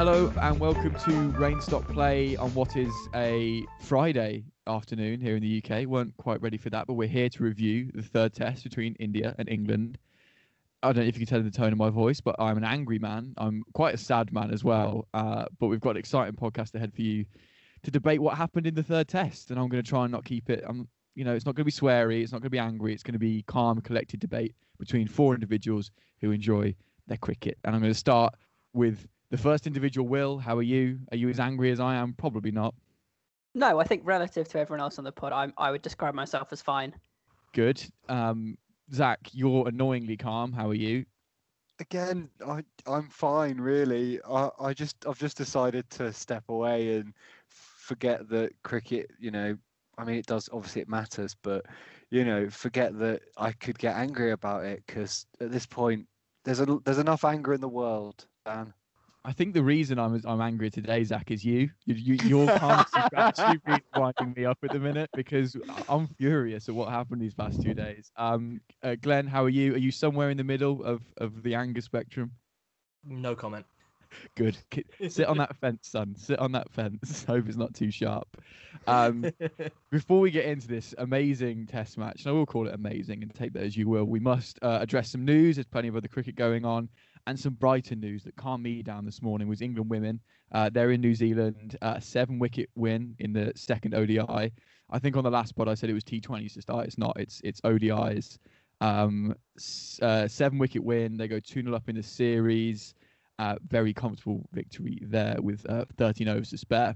Hello and welcome to Rain Stop Play on what is a Friday afternoon here in the UK. We weren't quite ready for that, but we're here to review the third test between India and England. I don't know if you can tell the tone of my voice, but I'm an angry man. I'm quite a sad man as well. Uh, but we've got an exciting podcast ahead for you to debate what happened in the third test, and I'm going to try and not keep it. I'm, you know, it's not going to be sweary. It's not going to be angry. It's going to be calm, collected debate between four individuals who enjoy their cricket. And I'm going to start with the first individual, Will, how are you? Are you as angry as I am? Probably not. No, I think relative to everyone else on the pod, I I would describe myself as fine. Good. Um, Zach, you're annoyingly calm. How are you? Again, I I'm fine, really. I I just I've just decided to step away and forget that cricket. You know, I mean, it does obviously it matters, but you know, forget that I could get angry about it because at this point, there's a there's enough anger in the world, Dan. I think the reason I'm I'm angry today, Zach, is you. you, you your comments have actually been winding me up at the minute because I'm furious at what happened these past two days. Um, uh, Glenn, how are you? Are you somewhere in the middle of of the anger spectrum? No comment. Good. Sit on that fence, son. Sit on that fence. Hope it's not too sharp. Um, before we get into this amazing test match, and I will call it amazing and take that as you will, we must uh, address some news. There's plenty of other cricket going on. And some Brighton news that calmed me down this morning was England women. Uh, they're in New Zealand, uh, seven wicket win in the second ODI. I think on the last pod I said it was T20s to start. It's not. It's it's ODIs. Um, uh, seven wicket win. They go 2 0 up in the series. Uh, very comfortable victory there with uh, 13 overs to spare.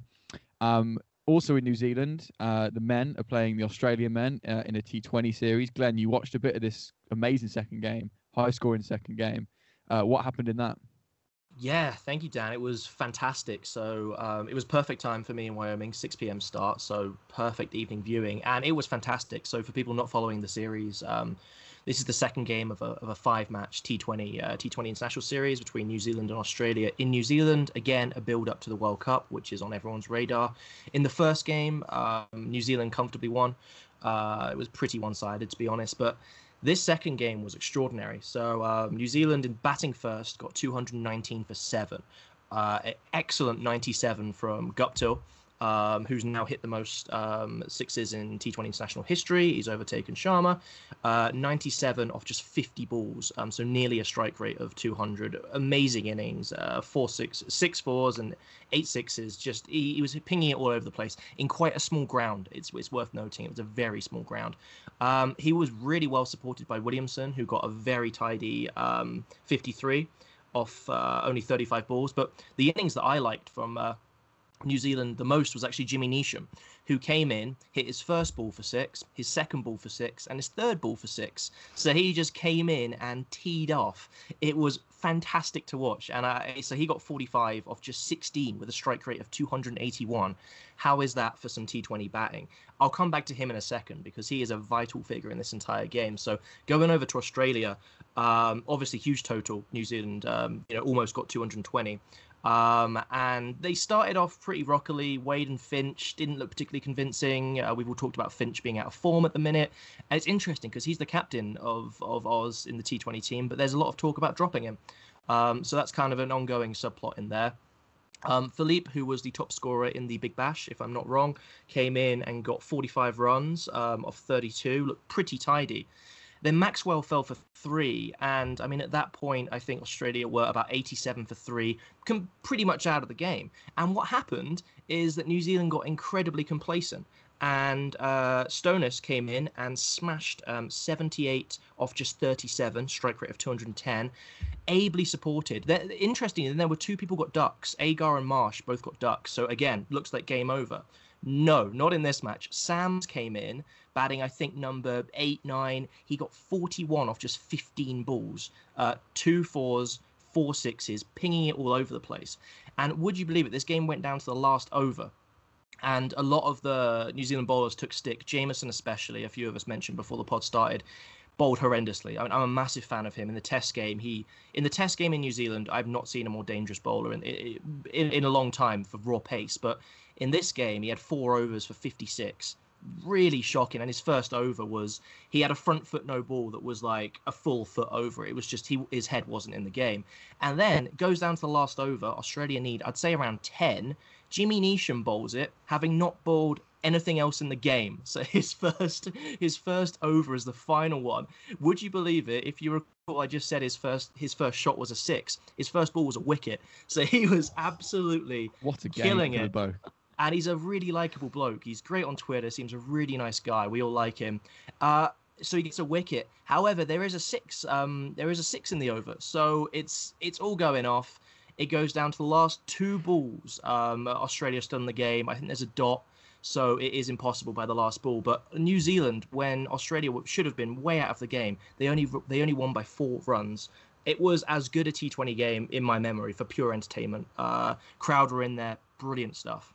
Um, also in New Zealand, uh, the men are playing the Australian men uh, in a T20 series. Glenn, you watched a bit of this amazing second game, high scoring second game. Uh, what happened in that? Yeah, thank you, Dan. It was fantastic. So um, it was perfect time for me in Wyoming, 6 p.m. start, so perfect evening viewing, and it was fantastic. So for people not following the series, um, this is the second game of a, of a five-match T20 uh, T20 international series between New Zealand and Australia. In New Zealand, again, a build-up to the World Cup, which is on everyone's radar. In the first game, um, New Zealand comfortably won. Uh, it was pretty one-sided, to be honest, but this second game was extraordinary. So um, New Zealand in batting first got 219 for seven. Uh, excellent 97 from Guptill um, who's now hit the most um, sixes in T20 international history. He's overtaken Sharma. Uh, 97 off just 50 balls, um, so nearly a strike rate of 200. Amazing innings, uh, four six, six fours and eight sixes. Just he, he, was pinging it all over the place in quite a small ground. It's, it's worth noting it was a very small ground. Um, he was really well supported by Williamson, who got a very tidy um, 53 off uh, only 35 balls. But the innings that I liked from uh, New Zealand the most was actually Jimmy Neesham, who came in, hit his first ball for six, his second ball for six, and his third ball for six. So he just came in and teed off. It was fantastic to watch. And I, so he got 45 off just 16 with a strike rate of 281. How is that for some T20 batting? I'll come back to him in a second because he is a vital figure in this entire game. So going over to Australia, um, obviously huge total. New Zealand, um, you know, almost got 220. Um, and they started off pretty rockily. Wade and Finch didn't look particularly convincing. Uh, we've all talked about Finch being out of form at the minute. And it's interesting because he's the captain of, of Oz in the T20 team, but there's a lot of talk about dropping him. Um, so that's kind of an ongoing subplot in there. Um, Philippe, who was the top scorer in the Big Bash, if I'm not wrong, came in and got 45 runs um, of 32, looked pretty tidy. Then Maxwell fell for three, and I mean at that point I think Australia were about 87 for three, com- pretty much out of the game. And what happened is that New Zealand got incredibly complacent and uh, Stoinis came in and smashed um, 78 off just 37, strike rate of 210, ably supported. They're, interestingly, then there were two people got ducks. Agar and Marsh both got ducks. So again, looks like game over. No, not in this match. Sams came in, batting, I think, number eight, nine. He got 41 off just 15 balls, uh, two fours, four sixes, pinging it all over the place. And would you believe it? This game went down to the last over. And a lot of the New Zealand bowlers took stick. Jamieson, especially, a few of us mentioned before the pod started, bowled horrendously. I mean, I'm a massive fan of him in the Test game. He in the Test game in New Zealand, I've not seen a more dangerous bowler in in, in a long time for raw pace. But in this game, he had four overs for 56. Really shocking. And his first over was he had a front foot no ball that was like a full foot over. It was just he his head wasn't in the game. And then goes down to the last over. Australia need I'd say around 10. Jimmy Neesham bowls it, having not bowled anything else in the game. So his first his first over is the final one. Would you believe it? If you recall, I just said his first his first shot was a six. His first ball was a wicket. So he was absolutely what a game killing it. bow. And he's a really likable bloke. He's great on Twitter. Seems a really nice guy. We all like him. Uh, so he gets a wicket. However, there is a six. Um, there is a six in the over. So it's it's all going off. It goes down to the last two balls. Um, Australia still the game. I think there's a dot. So it is impossible by the last ball. But New Zealand, when Australia should have been way out of the game, they only they only won by four runs. It was as good a T20 game in my memory for pure entertainment. Uh, crowd were in there, brilliant stuff.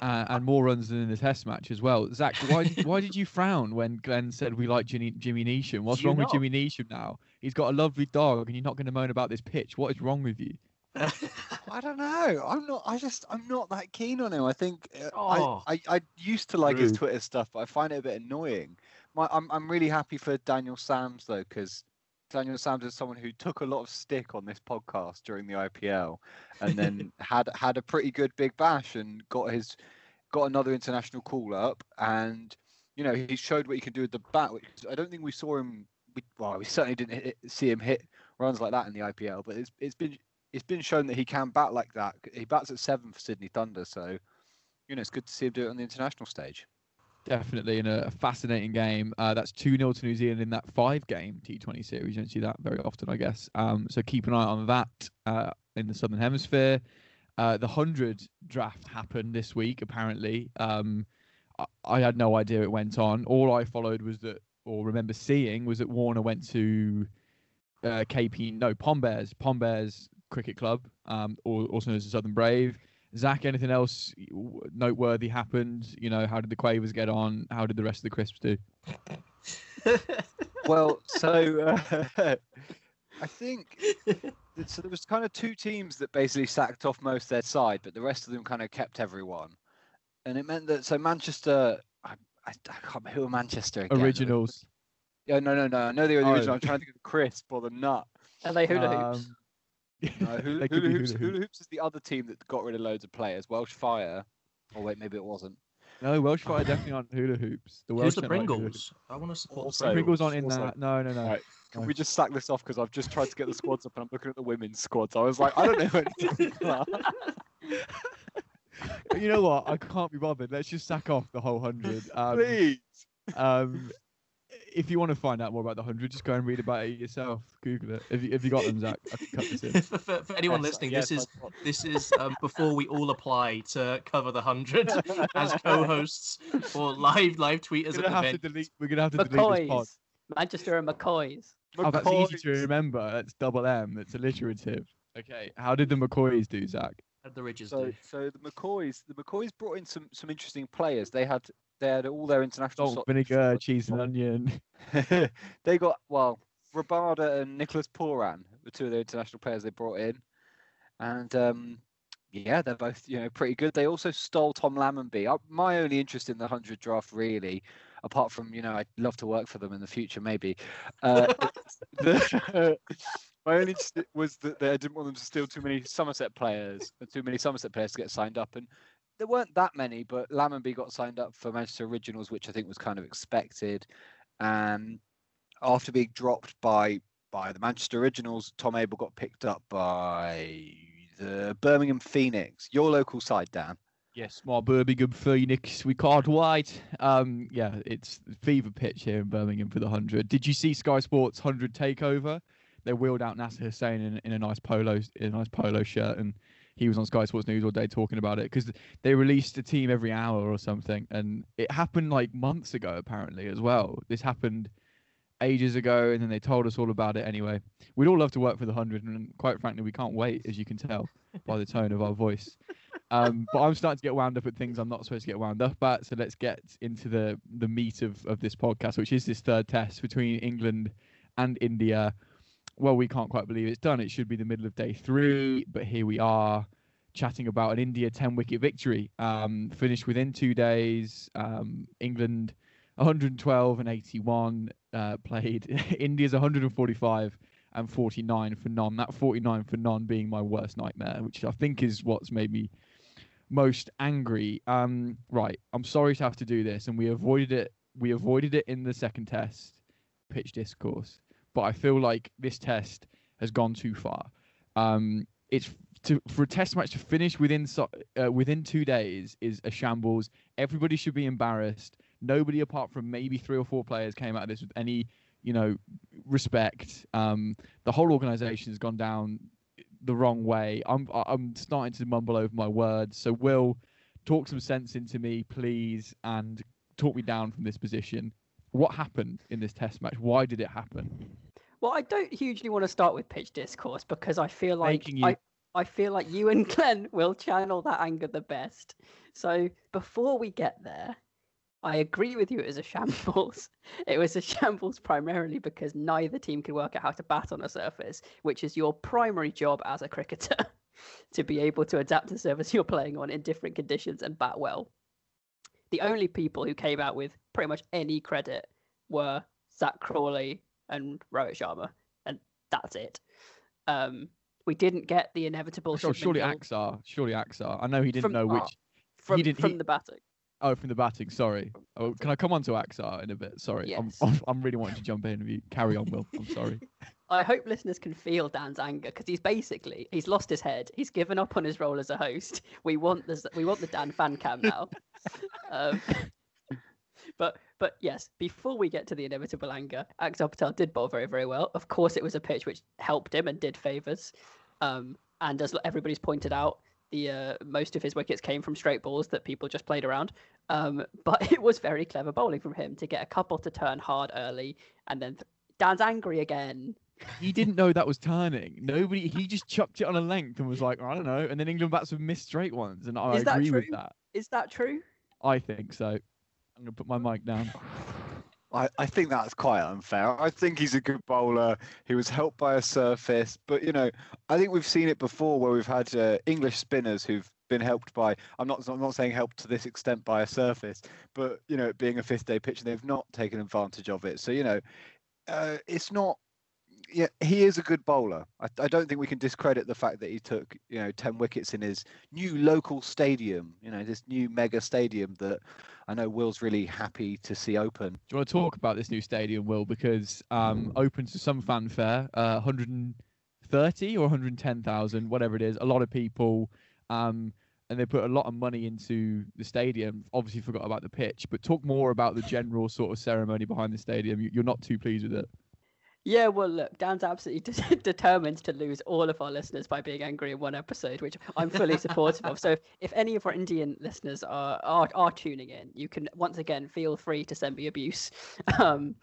Uh, and more runs than in the Test match as well. Zach, why did, why did you frown when Glenn said we like Jimmy, Jimmy Neesham? What's Do you wrong with? Jimmy Neesham now? He's got a lovely dog, and you're not going to moan about this pitch. What is wrong with you? I don't know. I'm not. I just. I'm not that keen on him. I think. uh, Oh. I, I. I used to like his Twitter stuff, but I find it a bit annoying. My. I'm. I'm really happy for Daniel Sams though, because Daniel Sams is someone who took a lot of stick on this podcast during the IPL, and then had had a pretty good big bash and got his got another international call up, and you know he showed what he can do with the bat. Which I don't think we saw him. We, well, we certainly didn't hit, see him hit runs like that in the IPL, but it's it's been it's been shown that he can bat like that. He bats at seven for Sydney Thunder, so you know it's good to see him do it on the international stage. Definitely in a, fascinating game. Uh, that's 2 0 to New Zealand in that five game T20 series. You don't see that very often, I guess. Um, so keep an eye on that uh, in the Southern Hemisphere. Uh, the 100 draft happened this week, apparently. Um, I, I had no idea it went on. All I followed was that, or remember seeing, was that Warner went to uh, KP, no, Pom Bears, Cricket Club, um, also known as the Southern Brave. Zach, anything else noteworthy happened? You know, how did the Quavers get on? How did the rest of the Crisps do? Well, so uh, I think so. There was kind of two teams that basically sacked off most their side, but the rest of them kind of kept everyone, and it meant that so Manchester. I, I, I can't remember who were Manchester again. Originals. Yeah, no, no, no. I know they were the Oh. original. I'm trying to think of the crisp or the nut. Are they hula hoops? No, hula, they hula, hoops, hula hula hoops. hoops is the other team that got rid of loads of players. Welsh Fire. Oh wait, maybe it wasn't. No, Welsh Fire definitely aren't hula hoops. The Who's Welsh the don't like hula Pringles? I want to support Also- the hoops. Pringles aren't in Also- that. No, no, no. Right. Can no. we just sack this off because I've just tried to get the squads up and I'm looking at the women's squads. I was like, I don't know anything. You know what? I can't be bothered. Let's just sack off the whole hundred. Um, Please. um, if you want to find out more about the hundred, just go and read about it yourself. Google it. If you, if you got them, Zach, I can cut this in. for, for, for anyone Yes, listening, yes, this is I've got- this is um, before we all apply to cover the hundred as co-hosts or live live tweeters We're at gonna have the to event. delete. We're gonna have to delete this pod. McCoys. Manchester and McCoys. Oh, that's easy to remember. That's double M. That's alliterative. Okay, how did the McCoys do, Zach? At the Ridges So, do. so the McCoys, the McCoys brought in some some interesting players. They had they had all their international. Salt, sort- vinegar, cheese, and onion. they got well, Rabada and Nicholas Pooran were two of the international players they brought in, and um, yeah, they're both you know pretty good. They also stole Tom Lammonby. Uh, my only interest in the hundred draft, really, apart from you know I'd love to work for them in the future, maybe. Uh, the, my only was that they- I didn't want them to steal too many Somerset players, too many Somerset players to get signed up, and there weren't that many, but Lammonby got signed up for Manchester Originals, which I think was kind of expected. And after being dropped by by the Manchester Originals, Tom Abell got picked up by the Birmingham Phoenix, your local side, Dan. Yes, my Birmingham Phoenix. We can't wait. Um, yeah, it's fever pitch here in Birmingham for the hundred. Did you see Sky Sports hundred takeover? They wheeled out Nasser Hussain in, in a nice polo in a nice polo shirt, and he was on Sky Sports News all day talking about it because they released a team every hour or something, and it happened like months ago apparently as well. This happened ages ago, and then they told us all about it anyway. We'd all love to work for the hundred, and quite frankly, we can't wait, as you can tell by the tone of our voice. Um, but I'm starting to get wound up at things I'm not supposed to get wound up at. So let's get into the the meat of of this podcast, which is this third test between England and India. Well, we can't quite believe it's done. It should be the middle of day three, but here we are chatting about an India 10 wicket victory. Um, finished within two days. Um, England 112 and 81 uh, played. India's 145 and 49 for none. That 49 for none being my worst nightmare, which I think is what's made me most angry. Um, right, I'm sorry to have to do this, and we avoided it. We avoided it in the second test, pitch discourse. But I feel like this test has gone too far. Um, it's to for a test match to finish within uh, within two days is a shambles. Everybody should be embarrassed. Nobody apart from maybe three or four players came out of this with any, you know, respect. Um, the whole organisation has gone down the wrong way. I'm I'm starting to mumble over my words. So Will, talk some sense into me, please, and talk me down from this position. What happened in this test match? Why did it happen? Well, I don't hugely want to start with pitch discourse because I feel like you- I, I feel like you and Glenn will channel that anger the best. So before we get there, I agree with you. It was a shambles. It was a shambles primarily because neither team could work out how to bat on a surface, which is your primary job as a cricketer, to be able to adapt to the surface you're playing on in different conditions and bat well. The only people who came out with pretty much any credit were Zak Crawley and Rohit Sharma, and that's it. Um, we didn't get the inevitable. Sure, Shubman surely Gill Axar. Surely Axar. I know he didn't From- know which. oh, from didn't- from he- the batting. Oh, from the batting. Sorry. Oh, can I come on to Axar in a bit? Sorry. I'm, Yes. I'm I'm really wanting to jump in. If you carry on, Will. I'm sorry. I hope listeners can feel Dan's anger because he's basically he's lost his head. He's given up on his role as a host. We want the we want the Dan fan cam now. um, but but yes, before we get to the inevitable anger, Axar Patel did bowl very very well. Of course, it was a pitch which helped him and did favors. Um, and as everybody's pointed out, the uh, most of his wickets came from straight balls that people just played around. Um, but it was very clever bowling from him to get a couple to turn hard early, and then th- Dan's angry again. He didn't know that was turning. Nobody. He just chucked it on a length and was like, I don't know. And then England batsmen missed straight ones, and I Is that agree with that. Is that true? I think so. I'm gonna put my mic down. I, I think that's quite unfair. I think he's a good bowler. He was helped by a surface, but you know, I think we've seen it before where we've had uh, English spinners who've been helped by. I'm not. I'm not saying helped to this extent by a surface, but you know, it being a fifth day pitch, and they've not taken advantage of it. So you know, uh, it's not. Yeah, he is a good bowler. I, I don't think we can discredit the fact that he took you know ten wickets in his new local stadium. You know, this new mega stadium that I know Will's really happy to see open. Do you want to talk about this new stadium, Will? Because um, open to some fanfare, uh, 130 or 110,000, whatever it is. A lot of people. Um, and they put a lot of money into the stadium. Obviously, forgot about the pitch, but talk more about the general sort of ceremony behind the stadium. You- You're not too pleased with it. Yeah, well, look, Dan's absolutely de- determined to lose all of our listeners by being angry in one episode, which I'm fully supportive of. So, if, if any of our Indian listeners are, are are tuning in, you can once again feel free to send me abuse. Um,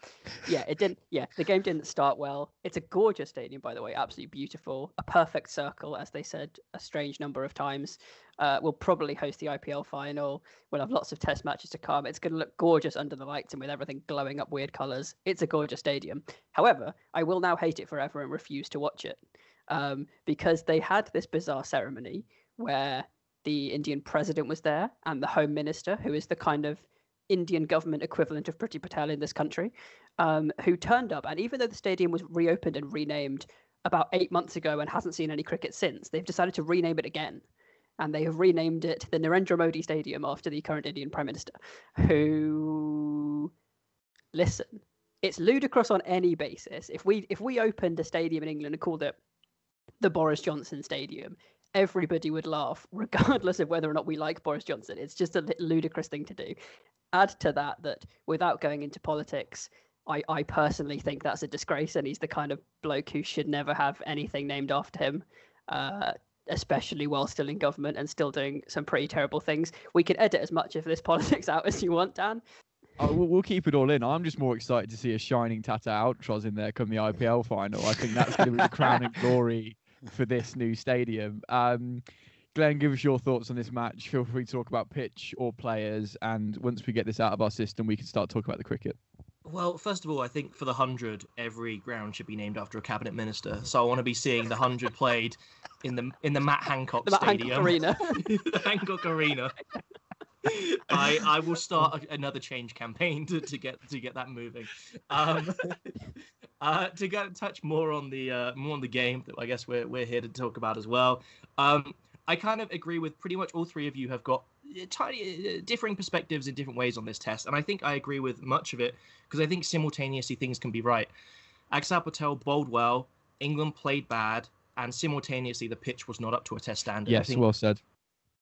yeah, it didn't. Yeah, the game didn't start well. It's a gorgeous stadium, by the way, absolutely beautiful, a perfect circle, as they said a strange number of times. Uh, we'll probably host the IPL final. We'll have lots of test matches to come. It's going to look gorgeous under the lights and with everything glowing up weird colours. It's a gorgeous stadium. However, I will now hate it forever and refuse to watch it um, because they had this bizarre ceremony where the Indian president was there and the home minister, who is the kind of Indian government equivalent of Priti Patel in this country, um, who turned up. And even though the stadium was reopened and renamed about eight months ago and hasn't seen any cricket since, they've decided to rename it again. And they have renamed it the Narendra Modi Stadium after the current Indian Prime Minister, who, listen, it's ludicrous on any basis. If we if we opened a stadium in England and called it the Boris Johnson Stadium, everybody would laugh, regardless of whether or not we like Boris Johnson. It's just a ludicrous thing to do. Add to that that without going into politics, I, I personally think that's a disgrace, and he's the kind of bloke who should never have anything named after him. Uh, especially while still in government and still doing some pretty terrible things. We can edit as much of this politics out as you want, Dan. Oh, we'll, we'll keep it all in. I'm just more excited to see a shining Tata Altroz in there come the IPL final. I think that's going to be the crowning glory for this new stadium. Um, Glenn, give us your thoughts on this match. Feel free to talk about pitch or players, and once we get this out of our system, we can start talking about the cricket. Well, first of all, I think for the hundred, every ground should be named after a cabinet minister. So I want to be seeing the hundred played in the in the Matt Hancock The Matt Hancock Stadium, Arena. the Hancock Arena. I I will start a- another change campaign to, to get to get that moving. Um, uh, to go touch more on the uh, more on the game that I guess we're we're here to talk about as well. Um, I kind of agree with pretty much all three of you have got tiny uh, differing perspectives in different ways on this test, and I think I agree with much of it because I think simultaneously things can be right. Axar Patel bowled well, England played bad, and simultaneously the pitch was not up to a test standard. Yes, well said.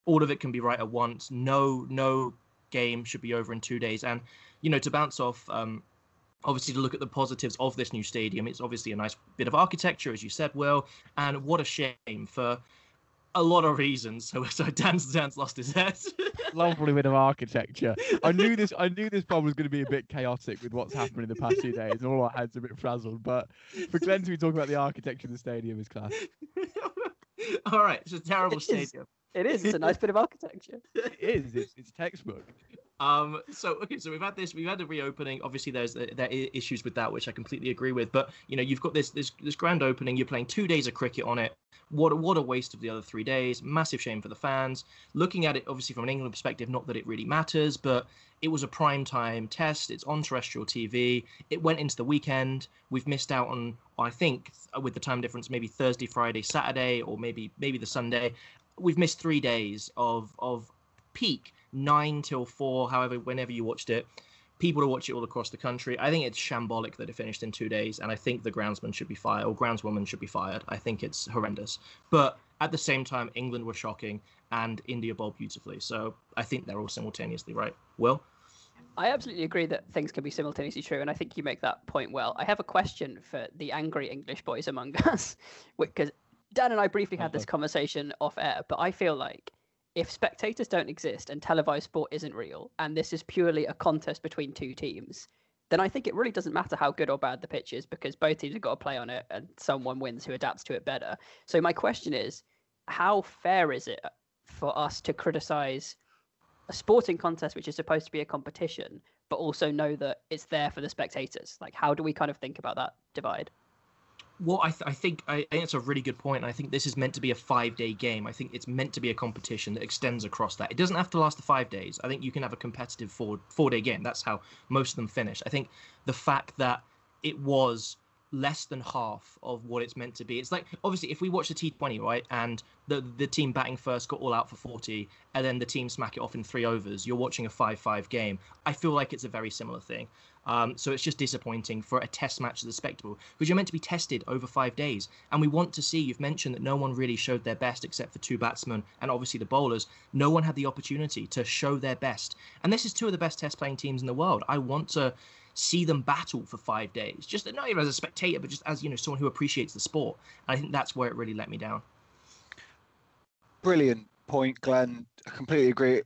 all of it can be right at once. No, no game should be over in two days. And you know, to bounce off, um, obviously to look at the positives of this new stadium, it's obviously a nice bit of architecture, as you said, Will. And what a shame for a lot of reasons. So, so Dan's Dan's lost his head. Lovely bit of architecture. I knew this. I knew this problem was going to be a bit chaotic with what's happened in the past few days, and all our heads are a bit frazzled. But for Glenn to be talking about the architecture of the stadium is class. All right, it's a terrible It is. stadium. It is. It's a nice bit of architecture. It is. It's, it's textbook. Um, so okay, so we've had this, we've had the reopening. Obviously, there's there are issues with that, which I completely agree with. But you know, you've got this this this grand opening. You're playing two days of cricket on it. What a, what a waste of the other three days. Massive shame for the fans. Looking at it, obviously from an England perspective, not that it really matters, but it was a prime time test. It's on terrestrial TV. It went into the weekend. We've missed out on, I think, with the time difference, maybe Thursday, Friday, Saturday, or maybe maybe the Sunday. We've missed three days of of peak nine till four, however, whenever you watched it. People to watch it all across the country. I think it's shambolic that it finished in two days, and I think the groundsman should be fired or groundswoman should be fired. I think it's horrendous. But at the same time, England were shocking and India bowled beautifully. So I think they're all simultaneously right. Will? I absolutely agree that things can be simultaneously true, and I think you make that point well. I have a question for the angry English boys among us, because Dan and I briefly had this uh-huh. conversation off air, but I feel like if spectators don't exist and televised sport isn't real, and this is purely a contest between two teams, then I think it really doesn't matter how good or bad the pitch is because both teams have got to play on it and someone wins who adapts to it better. So my question is, how fair is it for us to criticize a sporting contest which is supposed to be a competition, but also know that it's there for the spectators? Like, how do we kind of think about that divide? Well, I, th- I think I, it's a really good point. I think this is meant to be a five-day game. I think it's meant to be a competition that extends across that. It doesn't have to last the five days. I think you can have a competitive four four-day game. That's how most of them finish. I think the fact that it was less than half of what it's meant to be. It's like obviously if we watch the T20 right, and the the team batting first got all out for 40, and then the team smack it off in three overs, you're watching a 5-5 game. I feel like it's a very similar thing. Um, so it's just disappointing for a test match as a spectacle because you're meant to be tested over five days, and we want to see. You've mentioned that no one really showed their best except for two batsmen and obviously the bowlers. No one had the opportunity to show their best, and this is two of the best test playing teams in the world. I want to see them battle for five days, just not even as a spectator, but just as you know someone who appreciates the sport. And I think that's where it really let me down. Brilliant point, Glenn. I completely agree.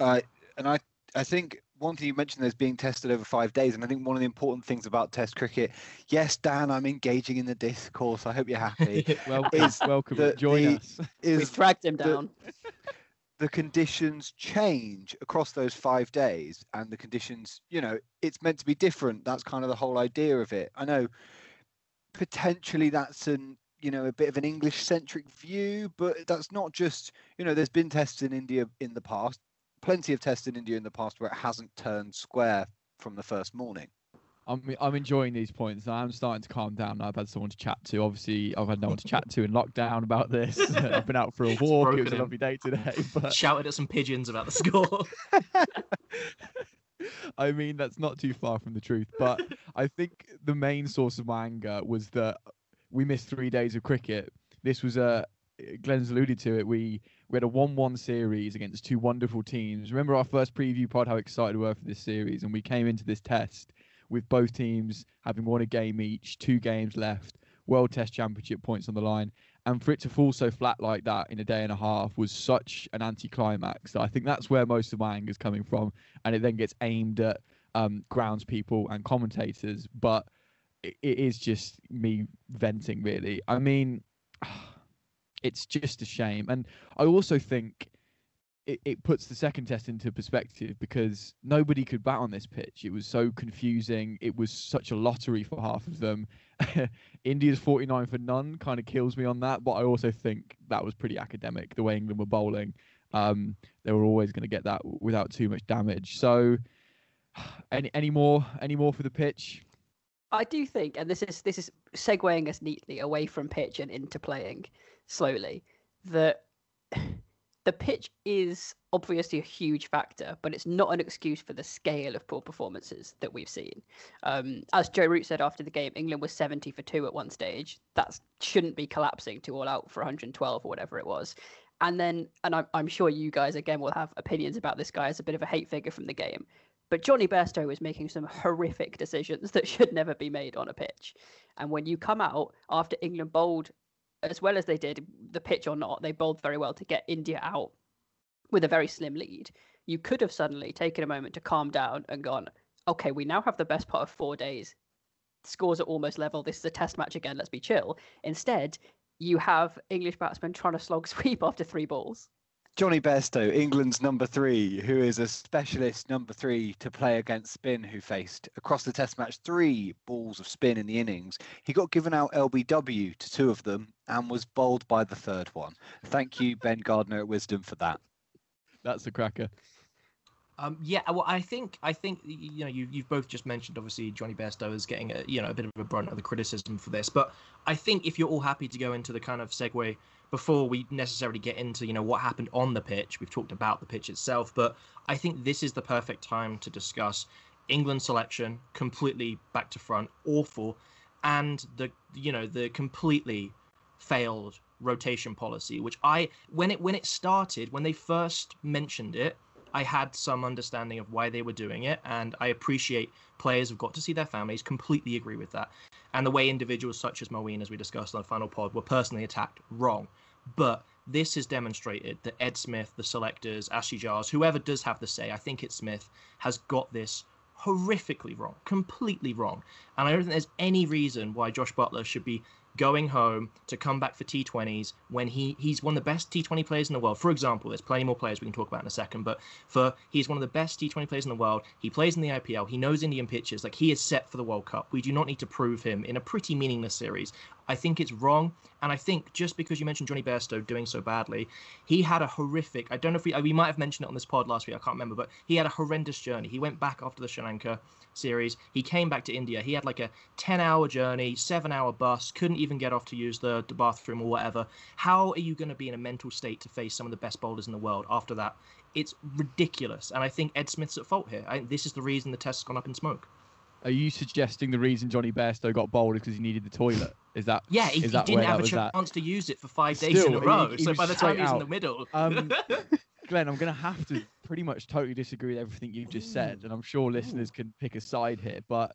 Uh, and I, I think one thing you mentioned there's being tested over five days, and I think one of the important things about Test cricket, yes, Dan, I'm engaging in the discourse. I hope you're happy. welcome, is welcome. The, Join the, us. Is we dragged him down. The, the conditions change across those five days, and the conditions, you know, it's meant to be different. That's kind of the whole idea of it. I know potentially that's an you know a bit of an english centric view but that's not just you know there's been tests in india in the past plenty of tests in India in the past where it hasn't turned square from the first morning. I'm I'm enjoying these points. I'm starting to calm down. I've had someone to chat to. Obviously, I've had no one to chat to in lockdown about this. I've been out for a walk. It was a lovely day today. But shouted at some pigeons about the score. I mean, that's not too far from the truth. But I think the main source of my anger was that we missed three days of cricket. This was a Glenn's alluded to it. We we had a 1-1 series against two wonderful teams. Remember our first preview pod, how excited we were for this series, and we came into this test with both teams having won a game each, two games left, World Test Championship points on the line, and for it to fall so flat like that in a day and a half was such an anticlimax. So I think that's where most of my anger is coming from, and it then gets aimed at um, grounds people and commentators, but it is just me venting, really. I mean it's just a shame. And I also think it, it puts the second test into perspective because nobody could bat on this pitch. It was so confusing. It was such a lottery for half of them. India's 49 for none kind of kills me on that, but I also think that was pretty academic the way England were bowling. Um, they were always going to get that without too much damage. So, any any more any more for the pitch? I do think, and this is this is segueing us neatly away from pitch and into playing slowly, that the pitch is obviously a huge factor, but it's not an excuse for the scale of poor performances that we've seen. Um, as Joe Root said after the game, England was 70 for two at one stage. That shouldn't be collapsing to all out for 112 or whatever it was. And then, and I'm, I'm sure you guys again will have opinions about this guy as a bit of a hate figure from the game. But Jonny Bairstow is making some horrific decisions that should never be made on a pitch. And when you come out after England bowled as well as they did, the pitch or not, they bowled very well to get India out with a very slim lead. You could have suddenly taken a moment to calm down and gone, okay, we now have the best part of four days. Scores are almost level. This is a test match again. Let's be chill. Instead, you have English batsmen trying to slog sweep after three balls. Jonny Bairstow, England's number three, who is a specialist number three to play against spin, who faced across the test match three balls of spin in the innings. He got given out LBW to two of them and was bowled by the third one. Thank you, Ben Gardner at Wisden, for that. That's the cracker. Um, yeah, well, I think I think you know you you've both just mentioned obviously Jonny Bairstow is getting a you know a bit of a brunt of the criticism for this, but I think if you're all happy to go into the kind of segue before we necessarily get into you know what happened on the pitch, we've talked about the pitch itself, but I think this is the perfect time to discuss England selection completely back to front, awful, and the you know the completely failed rotation policy, which I when it when it started when they first mentioned it I had some understanding of why they were doing it, and I appreciate players have got to see their families. Completely agree with that, and the way individuals such as Moeen, as we discussed on the final pod, were personally attacked, wrong. But this has demonstrated that Ed Smith, the selectors, Ashley Giles, whoever does have the say, I think it's Smith, has got this horrifically wrong, completely wrong. And I don't think there's any reason why Jos Buttler should be going home to come back for T20s when he he's one of the best T20 players in the world. For example, there's plenty more players we can talk about in a second, but for he's one of the best T20 players in the world. He plays in the IPL. He knows Indian pitches. Like he is set for the World Cup. We do not need to prove him in a pretty meaningless series. I think it's wrong. And I think just because you mentioned Jonny Bairstow doing so badly, he had a horrific. I don't know if we uh, we might have mentioned it on this pod last week. I can't remember, but he had a horrendous journey. He went back after the Sri Lanka series. He came back to India. He had like a 10 hour journey, seven hour bus, couldn't even get off to use the, the bathroom or whatever. How are you going to be in a mental state to face some of the best bowlers in the world after that? It's ridiculous. And I think Ed Smith's at fault here. I, this is the reason the test's gone up in smoke. Are you suggesting the reason Jonny Bairstow got bowled is because he needed the toilet? Is that yeah? He, he that didn't have a chance at? to use it for five days Still, in a row. he so by the time he's in the middle, Um, Glenn, I'm going to have to pretty much totally disagree with everything you've just said, and I'm sure listeners can pick a side here. But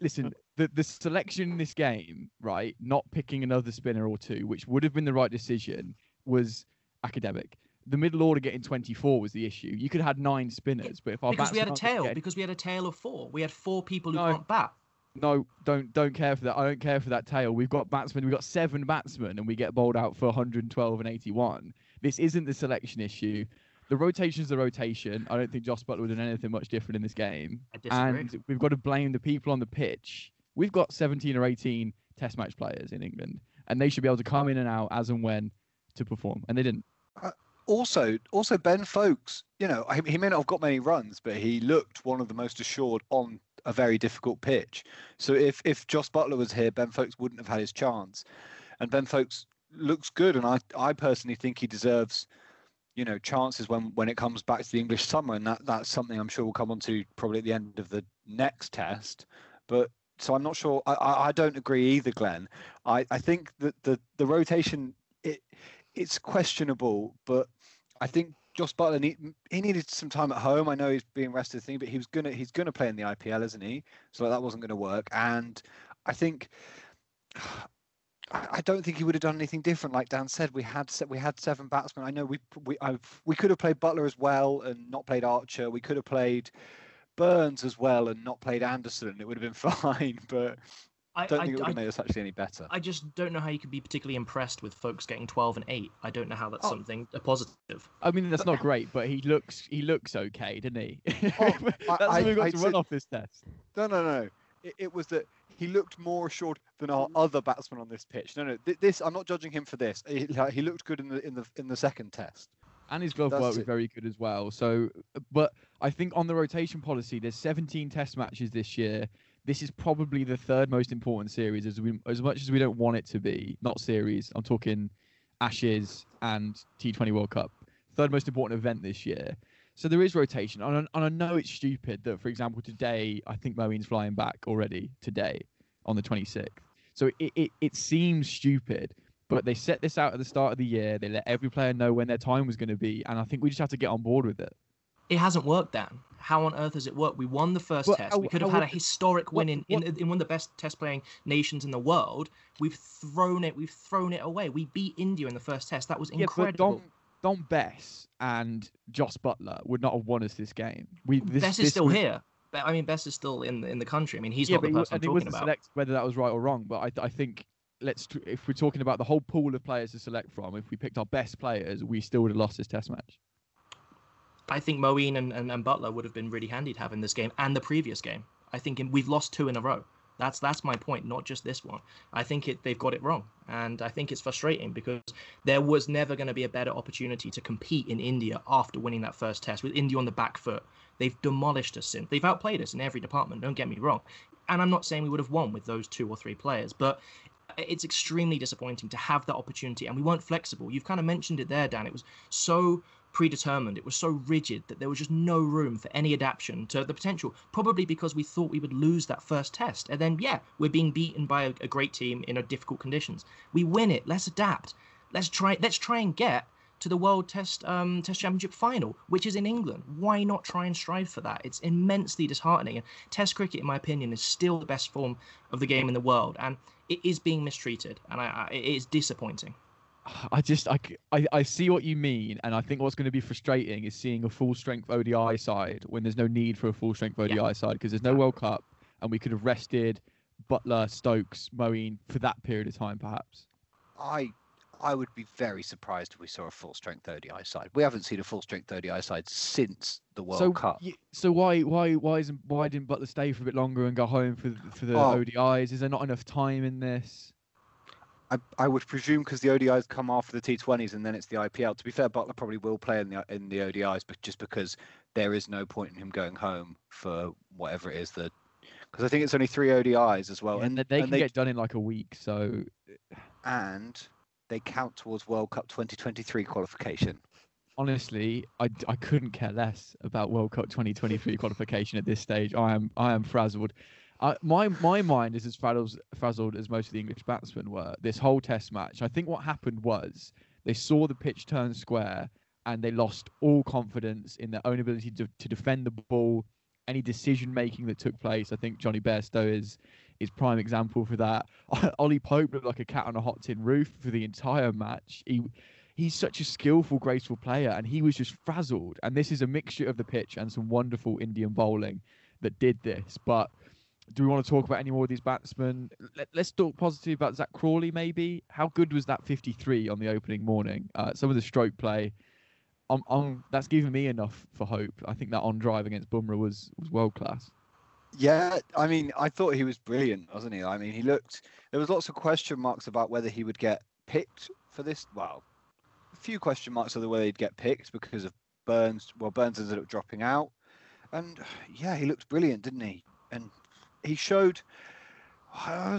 listen, the the selection in this game, right, not picking another spinner or two, which would have been the right decision, was academic. The middle order getting 24 was the issue. You could have had nine spinners, but if our because we had a tail, getting- because we had a tail of four. We had four people who No. can't bat. no, don't don't care for that. I don't care for that tail. We've got batsmen. We've got seven batsmen, and we get bowled out for 112 and 81. This isn't the selection issue. The rotation's the rotation. I don't think Jos Buttler would have done anything much different in this game. I. And we've got to blame the people on the pitch. We've got 17 or 18 Test match players in England, and they should be able to come in and out as and when to perform, and they didn't. Also also Ben Foakes, you know, he, may not have got many runs, but he looked one of the most assured on a very difficult pitch. So if if Jos Buttler was here, Ben Foakes wouldn't have had his chance. And Ben Foakes looks good, and I I personally think he deserves, you know, chances when when it comes back to the English summer, and that that's something I'm sure we'll come on to probably at the end of the next test. But so I'm not sure. I I, I don't agree either, Glenn. I I think that the the rotation it it's questionable, but I think Jos Buttler need, he needed some time at home. I know he's being rested thing, but he was gonna he's gonna play in the IPL, isn't he? So that wasn't gonna work. And I think I don't think he would have done anything different. Like Dan said, we had we had seven batsmen. I know we we I've, we could have played Buttler as well and not played Archer. We could have played Burns as well and not played Anderson. It would have been fine, but I, I don't I, think it would I, have made us actually any better. I just don't know how you could be particularly impressed with Foakes getting 12 and 8. I don't know how that's Oh. something a positive. I mean, that's not great, but he looks he looks okay, doesn't he? Oh, that's I- what we've got I to said- run off this test. No, no, no. It, it was that he looked more assured than our mm. other batsmen on this pitch. No, no. th- This I'm not judging him for this. He, like, he looked good in the in the in the second test. and his glove That's work was it. very good as well. So, but I think on the rotation policy, there's 17 Test matches this year. This is probably the third most important series, as we as much as we don't want it to be. Not series. I'm talking Ashes and T20 World Cup. Third most important event this year. So there is rotation, and I, and I know it's stupid that, for example, today I think Moeen's flying back already today on the 26th. So it, it, it seems stupid, but they set this out at the start of the year. They let every player know when their time was going to be, and I think we just have to get on board with it. It hasn't worked, Dan. How on earth has it worked? We won the first Well, test. we could have had a historic win in, in, in one of the best test playing nations in the world. We've thrown it. We've thrown it away. We beat India in the first test. That was Yeah, incredible. Dom, Dom Bess and Jos Buttler would not have won us this game. We this, Bess this is still was- here. I mean, Bess is still in the, in the country. I mean, he's yeah, not the person I'm talking about. select whether that was right or wrong. But I, I think let's if we're talking about the whole pool of players to select from, if we picked our best players, we still would have lost this Test match. I think Moeen and, and, and Buttler would have been really handy to have in this game and the previous game. I think in, we've lost two in a row. That's that's my point, not just this one. I think it they've got it wrong, and I think it's frustrating because there was never going to be a better opportunity to compete in India after winning that first test with India on the back foot. They've demolished us since. They've outplayed us in every department. Don't get me wrong, and I'm not saying we would have won with those two or three players, but it's extremely disappointing to have that opportunity and we weren't flexible. You've kind of mentioned it there, Dan. It was so predetermined, it was so rigid that there was just no room for any adaptation to the potential. Probably because we thought we would lose that first test. And then, yeah, we're being beaten by a, a great team in a difficult conditions. We win it. Let's adapt. Let's try. Let's try and get to the World Test um, Test Championship final, which is in England. Why not try and strive for that? It's immensely disheartening. And Test cricket, in my opinion, is still the best form of the game in the world, and it is being mistreated, and I, I, it is disappointing. I just I, I, I see what you mean, and I think what's going to be frustrating is seeing a full strength ODI side when there's no need for a full strength ODI side because there's no World Cup, and we could have rested Buttler, Stokes, Moeen for that period of time, perhaps. I I would be very surprised if we saw a full strength ODI side. We haven't seen a full strength ODI side since the World so, Cup. y- so why why why isn't why didn't Buttler stay for a bit longer and go home for for the Oh. ODIs? Is there not enough time in this? I, I would presume because the ODIs come after the T20s and then it's the IPL. To be fair, Buttler probably will play in the in the ODIs, but just because there is no point in him going home for whatever it is that because I think it's only three ODIs as well, Yeah, and they- they and can get done in like a week. So uh, and they count towards World Cup 2023 qualification. honestly, I, I couldn't care less about World Cup 2023 qualification at this stage. I am I am frazzled. My my mind is as frazzled, frazzled as most of the English batsmen were. This whole Test match. I think what happened was they saw the pitch turn square and they lost all confidence in their own ability to, to defend the ball. Any decision making that took place, I think Jonny Bairstow is is prime example for that. Ollie Pope looked like a cat on a hot tin roof for the entire match. He he's such a skillful, graceful player, and he was just frazzled. And this is a mixture of the pitch and some wonderful Indian bowling that did this. But do we want to talk about any more of these batsmen? Let, us talk positive about Zak Crawley, maybe. How good was that 53 on the opening morning? Uh, some of the stroke play. That's given me enough for hope. I think that on drive against Bumrah was was world class. Yeah, I mean, I thought he was brilliant, wasn't he? I mean, he looked. There was lots of question marks about whether he would get picked for this. Well, a few question marks over whether he'd get picked because of Burns. Well, Burns ended up dropping out, and yeah, he looked brilliant, didn't he? And he showed.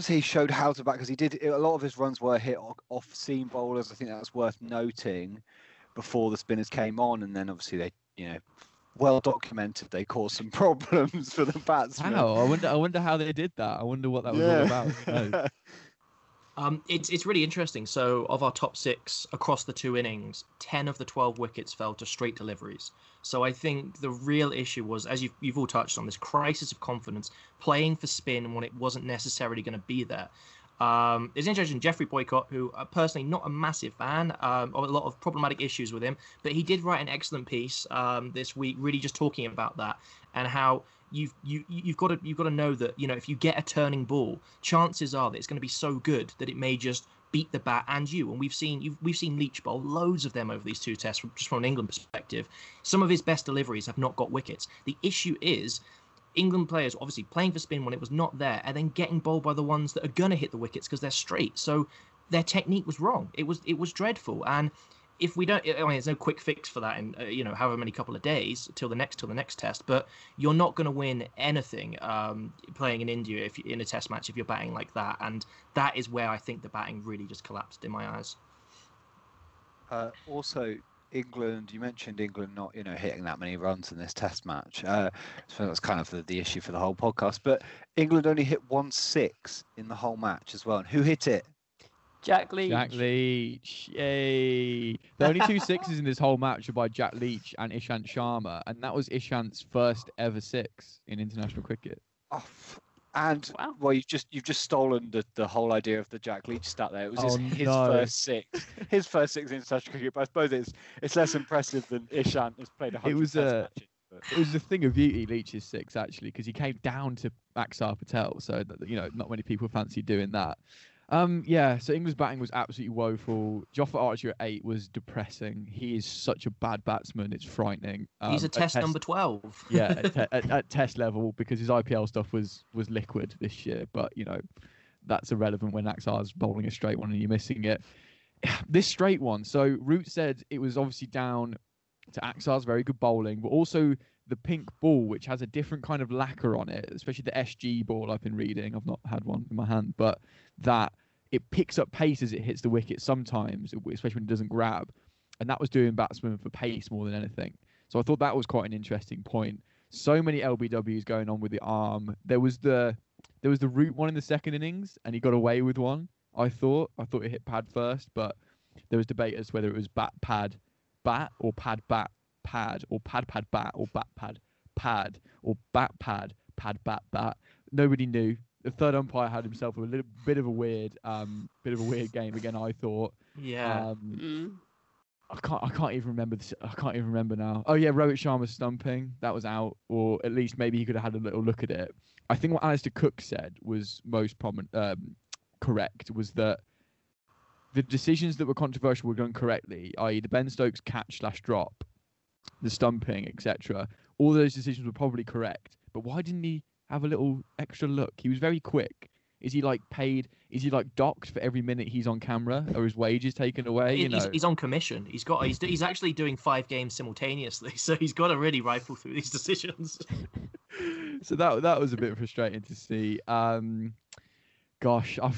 He showed how to bat because he did a lot of his runs were hit off seam bowlers. I think that's worth noting before the spinners came on, and then obviously they, you know, well documented they caused some problems for the batsmen. How? I wonder. I wonder how they did that. I wonder what that was all about. Um, it's it's really interesting. So, of our top six across the two innings, ten of the twelve wickets fell to straight deliveries. So, I think the real issue was, as you've you've all touched on, this crisis of confidence, playing for spin when it wasn't necessarily going to be there. Um, it's interesting. Geoffrey Boycott, who uh, personally not a massive fan, um, a lot of problematic issues with him, but he did write an excellent piece um, this week, really just talking about that and how you've you you've got to you've got to know that you know if you get a turning ball, chances are that it's going to be so good that it may just beat the bat and you. And we've seen we've seen Leach bowl loads of them over these two tests, just from an England perspective. Some of his best deliveries have not got wickets. The issue is. England players obviously playing for spin when it was not there, and then getting bowled by the ones that are gonna hit the wickets because they're straight. So their technique was wrong. It was it was dreadful. And if we don't, I mean, there's no quick fix for that in uh, you know however many couple of days till the next till the next test. But you're not going to win anything um, playing in India if in a test match if you're batting like that. And that is where I think the batting really just collapsed in my eyes. Uh, also, England. You mentioned England not, you know, hitting that many runs in this Test match. Uh, so that's kind of the, the issue for the whole podcast. But England only hit one six in the whole match as well. And who hit it? Jack Leach. Jack Leach, yay! The only two sixes in this whole match are by Jack Leach and Ishant Sharma, and that was Ishant's first ever six in international cricket. Oh, and Wow. well, you've just you've just stolen the, the whole idea of the Jack Leach stat there. It was his, Oh, his no. first six, his first six in international cricket. But I suppose it's it's less impressive than Ishant has played a hundred was, Test uh, matches. but- It was a thing of beauty, Leach's six actually, because he came down to Axar Patel, so that, you know not many people fancy doing that. Um, yeah, so England's batting was absolutely woeful. Jofra Archer at eight was depressing. He is such a bad batsman; it's frightening. He's Um, a at test, number twelve. yeah, at, te- at, at test level because his IPL stuff was was liquid this year. But you know, that's irrelevant when Axar's bowling a straight one and you're missing it. This straight one. So Root said it was obviously down to Axar's very good bowling, but also the pink ball, which has a different kind of lacquer on it, especially the SG ball I've been reading. I've not had one in my hand, but that it picks up pace as it hits the wicket sometimes, especially when it doesn't grab. And that was doing batsmen for pace more than anything. So I thought that was quite an interesting point. So many LBWs going on with the arm. There was the there was the root one in the second innings, and he got away with one. I thought I thought it hit pad first, but there was debate as to whether it was bat pad bat or pad bat pad or pad pad bat or bat pad pad or bat pad pad bat bat. Nobody knew. The third umpire had himself a little bit of a weird um bit of a weird game again. I thought. Yeah. Um, Mm. I can't. I can't even remember. This, I can't even remember now. Oh yeah, Rohit Sharma stumping that was out, or at least maybe he could have had a little look at it. I think what Alastair Cook said was most prominent, um, correct. Was that the decisions that were controversial were done correctly, i.e., the Ben Stokes catch slash drop, the stumping, etc. All those decisions were probably correct. But why didn't he have a little extra look? He was very quick. Is he like paid? Is he like docked for every minute he's on camera, or his wages taken away? You he's, know, he's on commission. He's got he's he's actually doing five games simultaneously, so he's got to really rifle through these decisions. so that that was a bit frustrating to see. Um, gosh, I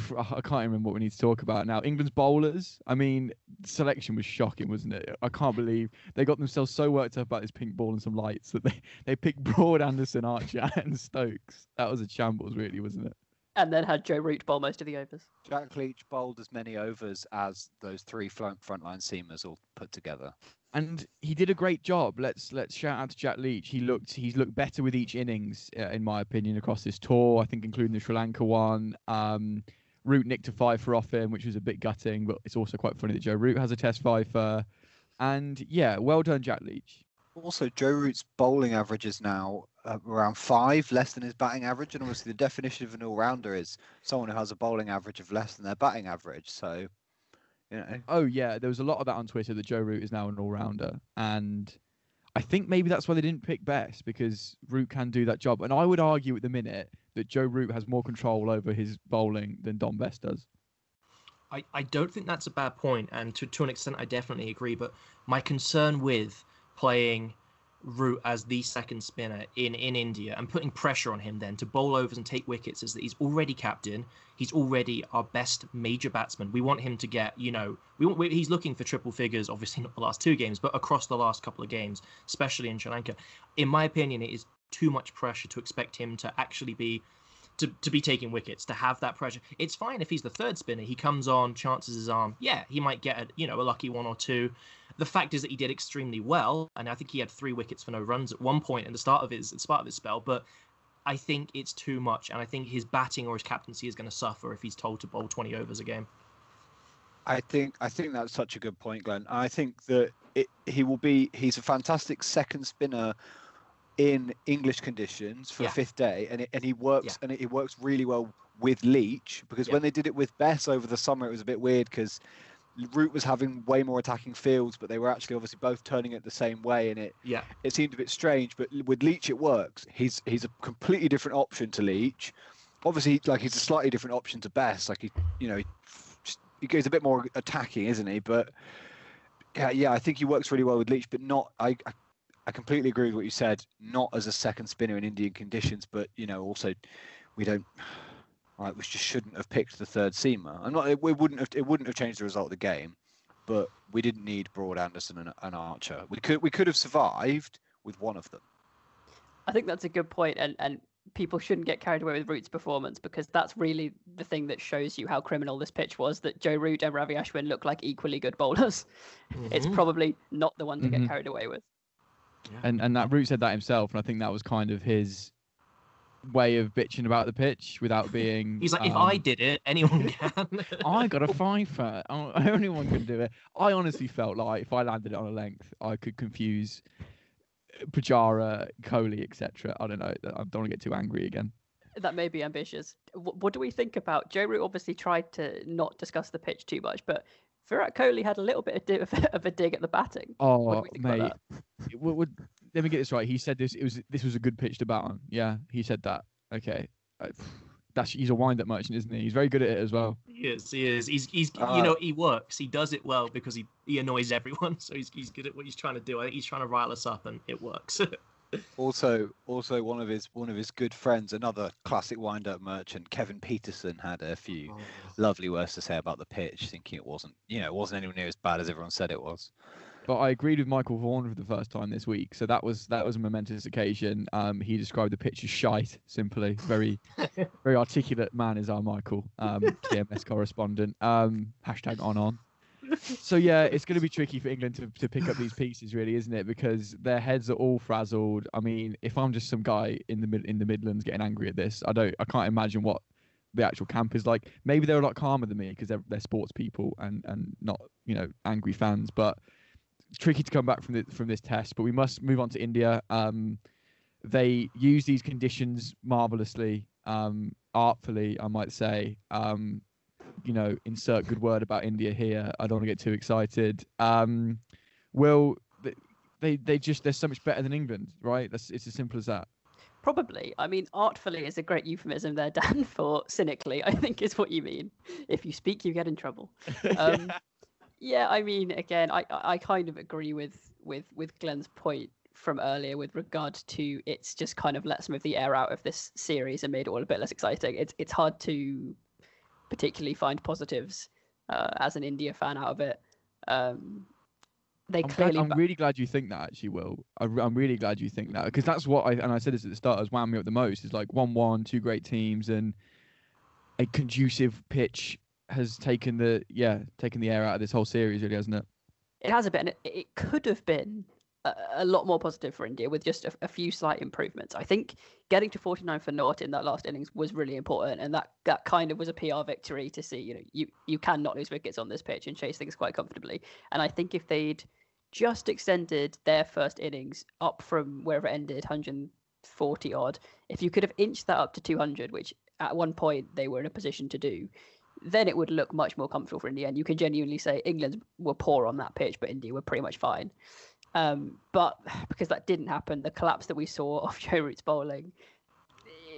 can't remember what we need to talk about now. England's bowlers. I mean, selection was shocking, wasn't it? I can't believe they got themselves so worked up about this pink ball and some lights that they they picked Broad, Anderson, Archer, and Stokes. That was a shambles, really, wasn't it? And then had Joe Root bowl most of the overs. Jack Leach bowled as many overs as those three front frontline seamers all put together. and he did a great job. Let's let's shout out to Jack Leach. He looked he's looked better with each innings, uh, in my opinion, across this tour. I think including the Sri Lanka one. Um, Root nicked a five for off him, which was a bit gutting, but it's also quite funny that Joe Root has a Test five for. And yeah, well done, Jack Leach. Also, Joe Root's bowling averages now uh, around five, less than his batting average, and obviously the definition of an all-rounder is someone who has a bowling average of less than their batting average. So, you know, Oh yeah, there was a lot of that on Twitter that Joe Root is now an all rounder, and I think maybe that's why they didn't pick Bess because Root can do that job. And I would argue at the minute that Joe Root has more control over his bowling than Dom Bess does. I, I don't think that's a bad point, and to, to an extent, I definitely agree. But my concern with playing Root as the second spinner in, in India and putting pressure on him then to bowl overs and take wickets is that he's already captain. He's already our best major batsman. We want him to get, you know, we want, he's looking for triple figures, obviously not the last two games, but across the last couple of games, especially in Sri Lanka. In my opinion, it is too much pressure to expect him to actually be to, to be taking wickets, to have that pressure. It's fine if he's the third spinner. He comes on, chances his arm. Yeah, he might get a, you know a lucky one or two. The fact is that he did extremely well, and I think he had three wickets for no runs at one point in the start of his the start of his spell. But I think it's too much, and I think his batting or his captaincy is going to suffer if he's told to bowl 20 overs a game. I think I think that's such a good point, Glenn. I think that it, he will be. He's a fantastic second spinner in English conditions for Yeah. fifth day, and it, and he works Yeah. and it, it works really well with Leach because Yeah. when they did it with Bess over the summer, it was a bit weird because Root was having way more attacking fields, but they were actually obviously both turning it the same way, and it Yeah, it seemed a bit strange. But with Leach, it works. He's he's a completely different option to Leach. Obviously, like he's a slightly different option to Bess. Like he, you know, he, just, he goes a bit more attacking, isn't he? But yeah, yeah, I think he works really well with Leach, but not. I, I I completely agree with what you said. Not as a second spinner in Indian conditions, but you know, also we don't. Like, we just shouldn't have picked the third seamer. I'm not. It, it wouldn't have. It wouldn't have changed the result of the game, but we didn't need Broad, Anderson, and, and Archer. We could. We could have survived with one of them. I think that's a good point, and and people shouldn't get carried away with Root's performance because that's really the thing that shows you how criminal this pitch was. That Joe Root and Ravi Ashwin look like equally good bowlers. It's Mhm. probably not the one to Mhm. get carried away with. And and that Root said that himself, and I think that was kind of his way of bitching about the pitch without being. he's like, if I um, did it, anyone can. I got a five for it. Oh, Anyone can do it. I honestly felt like if I landed it on a length, I could confuse Pujara, Kohli, etc. I don't know. I don't want to get too angry again. That may be ambitious. What, what do we think about Joe Root? Obviously, tried to not discuss the pitch too much, but Virat Kohli had a little bit of, di- of a dig at the batting. What Oh, do we think about mate. it would, would- let me get this right. He said this. It was this was a good pitch to bat on. Yeah, he said that. Okay, Uh, that's he's a wind-up merchant, isn't he? He's very good at it as well. He is. He is. He's. He's. Uh, you know, he works. He does it well because he he annoys everyone. So he's he's good at what he's trying to do. I think he's trying to rile us up, and it works. Also, also one of his one of his good friends, another classic wind-up merchant, Kevin Pietersen, had a few lovely words to say about the pitch, thinking it wasn't, you know, it wasn't anywhere near as bad as everyone said it was. But I agreed with Michael Vaughan for the first time this week, so that was that was a momentous occasion. Um, he described the pitch as shite, simply. Very, very articulate man is our Michael, um, TMS correspondent. Um, hashtag on on. So yeah, it's going to be tricky for England to, to pick up these pieces, really, isn't it? Because their heads are all frazzled. I mean, if I'm just some guy in the in the Midlands getting angry at this, I don't, I can't imagine what the actual camp is like. Maybe they're a lot calmer than me because they're they're sports people and and not you know angry fans, but tricky to come back from the, from this test, but we must move on to India. Um, they use these conditions marvelously, um, artfully, I might say. Um, you know, insert good word about India here. I don't want to get too excited. Um, Will they, they just they're so much better than England, right? That's it's as simple as that. Probably. I mean, artfully is a great euphemism there, Dan, for cynically, I think is what you mean. If you speak, you get in trouble. Um, yeah, I mean, again, I, I kind of agree with, with, with Glenn's point from earlier with regard to it's just kind of let some of the air out of this series and made it all a bit less exciting. It's it's hard to particularly find positives uh, as an India fan out of it. Um, they I'm, clearly. glad, I'm really glad you think that actually, Will. I, am really glad you think that because that's what I and I said this at the start has wound me up the most. Is like one-one, two great teams, and a conducive pitch has taken the yeah taken the air out of this whole series, really, hasn't it? It has a bit, and it, it could have been a, lot more positive for India with just a, a, few slight improvements. I think getting to 49 for naught in that last innings was really important, and that that kind of was a PR victory to see. You know, you you cannot lose wickets on this pitch and chase things quite comfortably. And I think if they'd just extended their first innings up from wherever it ended, 140 odd, if you could have inched that up to 200, which at one point they were in a position to do, then it would look much more comfortable for India. And you can genuinely say England were poor on that pitch, but India were pretty much fine. Um, but because that didn't happen, the collapse that we saw of Joe Root's bowling,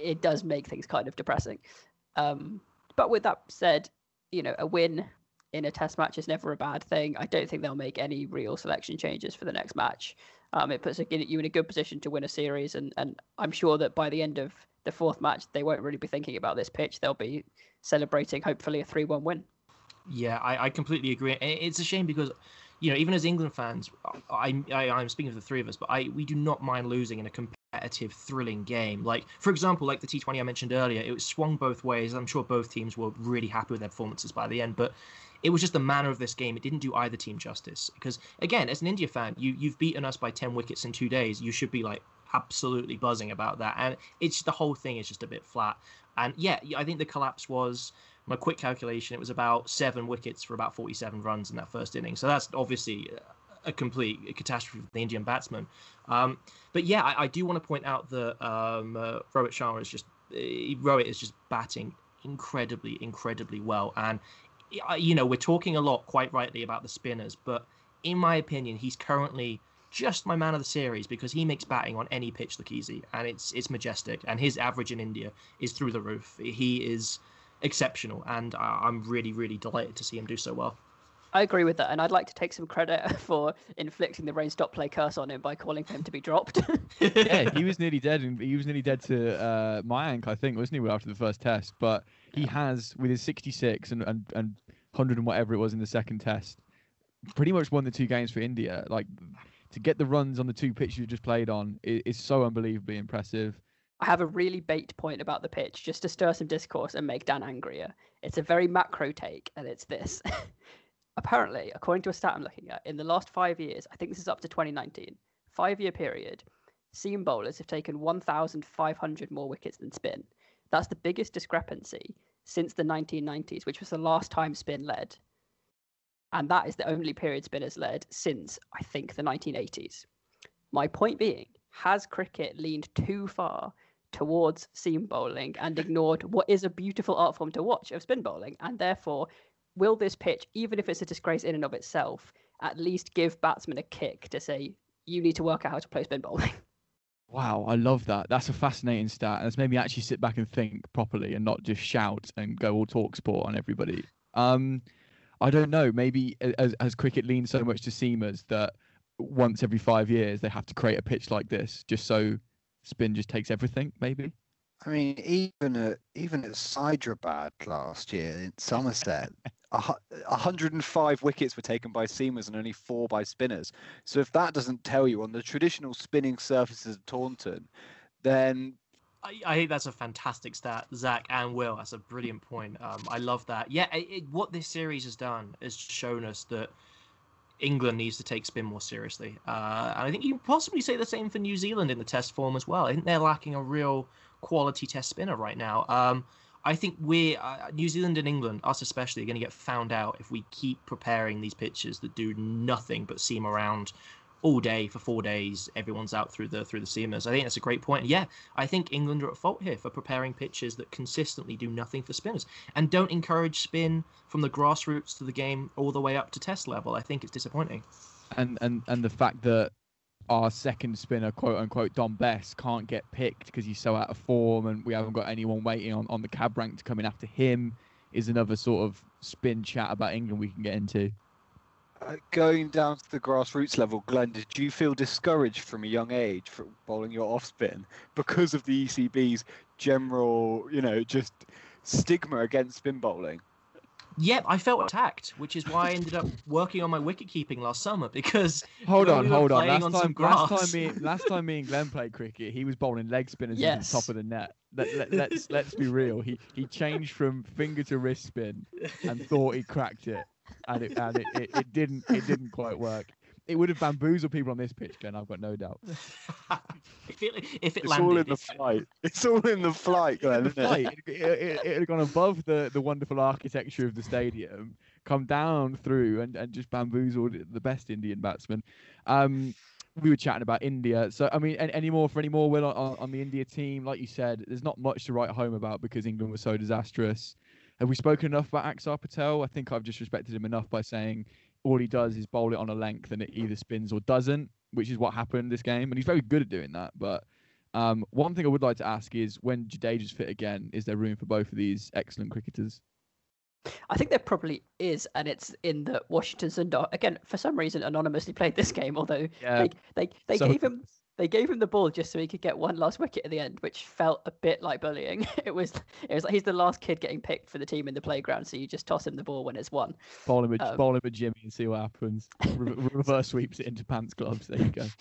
it does make things kind of depressing. Um, but with that said, you know, a win in a test match is never a bad thing. I don't think they'll make any real selection changes for the next match. Um, it puts you in a good position to win a series, and, and I'm sure that by the end of the fourth match, they won't really be thinking about this pitch. They'll be celebrating, hopefully, a 3 1 win. Yeah, I, I completely agree. It's a shame because you know, even as England fans, I, I I'm speaking of the three of us, but I we do not mind losing in a competitive, thrilling game. Like for example, like the T20 I mentioned earlier, it was swung both ways. I'm sure both teams were really happy with their performances by the end, but it was just the manner of this game. It didn't do either team justice. Because again, as an India fan, you you've beaten us by ten wickets in two days. You should be like absolutely buzzing about that. And it's the whole thing is just a bit flat. And yeah, I think the collapse was my quick calculation, it was about seven wickets for about 47 runs in that first inning. So that's obviously a complete catastrophe for the Indian batsman. Um, but yeah, I, I, do want to point out that um, uh, Rohit Sharma is just uh, Rohit is just batting incredibly, incredibly well. And you know, we're talking a lot, quite rightly, about the spinners, but in my opinion, he's currently just my man of the series because he makes batting on any pitch look easy, and it's it's majestic. And his average in India is through the roof. He is exceptional, and I'm really, really delighted to see him do so well. I agree with that, and I'd like to take some credit for inflicting the rain stop play curse on him by calling for him to be dropped. yeah, he was nearly dead, and he was nearly dead to uh, Mayank, I think, wasn't he, after the first test? But he has, with his 66 and, and, and 100 and whatever it was in the second test, pretty much won the two games for India. Like to get the runs on the two pitches you just played on is, is so unbelievably impressive. I have a really bait point about the pitch just to stir some discourse and make Dan angrier. It's a very macro take, and it's this. Apparently, according to a stat I'm looking at, in the last five years, I think this is up to 2019, five year period, seam bowlers have taken 1,500 more wickets than spin. That's the biggest discrepancy since the 1990s, which was the last time spin led. And that is the only period spinners led since, I think, the 1980s. My point being, has cricket leaned too far towards seam bowling and ignored what is a beautiful art form to watch of spin bowling. And therefore, will this pitch, even if it's a disgrace in and of itself, at least give batsmen a kick to say, you need to work out how to play spin bowling? Wow, I love that. That's a fascinating stat. And it's made me actually sit back and think properly and not just shout and go all talk sport on everybody. Um, I don't know. Maybe as, as cricket leans so much to seamers that once every five years they have to create a pitch like this just so spin just takes everything, maybe. I mean, even at even at Hyderabad last year in Somerset, 105 wickets were taken by seamers and only four by spinners. So if that doesn't tell you on the traditional spinning surfaces of Taunton, then I, I think that's a fantastic stat, Zach and Will. That's a brilliant point. Um, I love that. Yeah, it, it, what this series has done is shown us that England needs to take spin more seriously. Uh, and I think you can possibly say the same for New Zealand in the test form as well. I think they're lacking a real quality test spinner right now. Um, I think we, uh, New Zealand and England, us especially, are going to get found out if we keep preparing these pitches that do nothing but seam around all day for four days. Everyone's out through the through the seamers. I think that's a great point. Yeah, I think England are at fault here for preparing pitches that consistently do nothing for spinners and don't encourage spin from the grassroots to the game all the way up to test level. I think it's disappointing. And and and the fact that our second spinner, quote unquote, Dom Bess, can't get picked because he's so out of form, and we haven't got anyone waiting on, on the cab rank to come in after him. Is another sort of spin chat about England we can get into. Uh, going down to the grassroots level, Glenn, did you feel discouraged from a young age for bowling your off spin because of the ECB's general, you know, just stigma against spin bowling? Yep, I felt attacked, which is why I ended up working on my wicket keeping last summer because Hold on, we hold on. Last on time, last time, me, last time me and Glenn played cricket, he was bowling leg spinners into Yes. the top of the net. Let, let, let's let's be real. He he changed from finger to wrist spin and thought he cracked it, and it and it, it, it didn't it didn't quite work. It would have bamboozled people on this pitch, Glenn. I've got no doubt. if it if it It's landed, all in the flight. It's all in the flight, Glenn. the Isn't it? flight, it, it, it had gone above the, the wonderful architecture of the stadium, come down through and, and just bamboozled the best Indian batsman. Um, we were chatting about India. So, I mean, any, any more for any more, Will, on, on the India team? Like you said, there's not much to write home about because England was so disastrous. Have we spoken enough about Axar Patel? I think I've just respected him enough by saying all he does is bowl it on a length and it either spins or doesn't, which is what happened this game. And he's very good at doing that. But um, one thing I would like to ask is when Jadeja's fit again, is there room for both of these excellent cricketers? I think there probably is, and it's in that Washington Sundar again for some reason anonymously played this game. Although Yeah. they they, they so gave him they gave him the ball just so he could get one last wicket at the end, which felt a bit like bullying. It was it was like he's the last kid getting picked for the team in the playground, so you just toss him the ball when it's won. Bowl him, a, Um, bowl him a Jimmy and see what happens. Re- reverse sweeps it into pants gloves. There you go.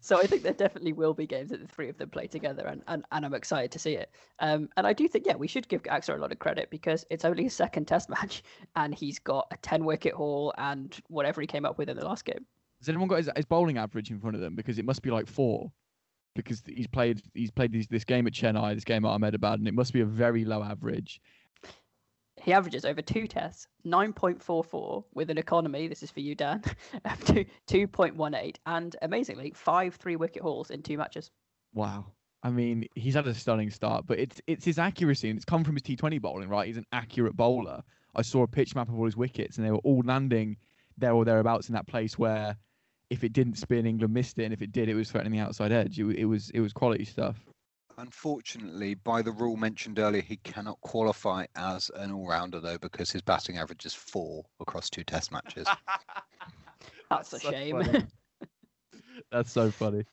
So I think there definitely will be games that the three of them play together, and, and, and I'm excited to see it. Um, and I do think, yeah, we should give Axar a lot of credit because it's only his second Test match, and he's got a 10 wicket haul and whatever he came up with in the last game. Has anyone got his, his bowling average in front of them? Because it must be like four. Because he's played he's played this, this game at Chennai, this game at Ahmedabad, and it must be a very low average. He averages over two tests, 9.44 with an economy, this is for you, Dan, of two, 2.18, and amazingly, five three wicket hauls in two matches. Wow. I mean, he's had a stunning start, but it's it's his accuracy and it's come from his T20 bowling, right? He's an accurate bowler. I saw a pitch map of all his wickets, and they were all landing there or thereabouts in that place where, if it didn't spin, England missed it, and if it did, it was threatening the outside edge. It, it was it was quality stuff. Unfortunately, by the rule mentioned earlier, he cannot qualify as an all-rounder though because his batting average is four across two Test matches. That's a so shame. That's so funny.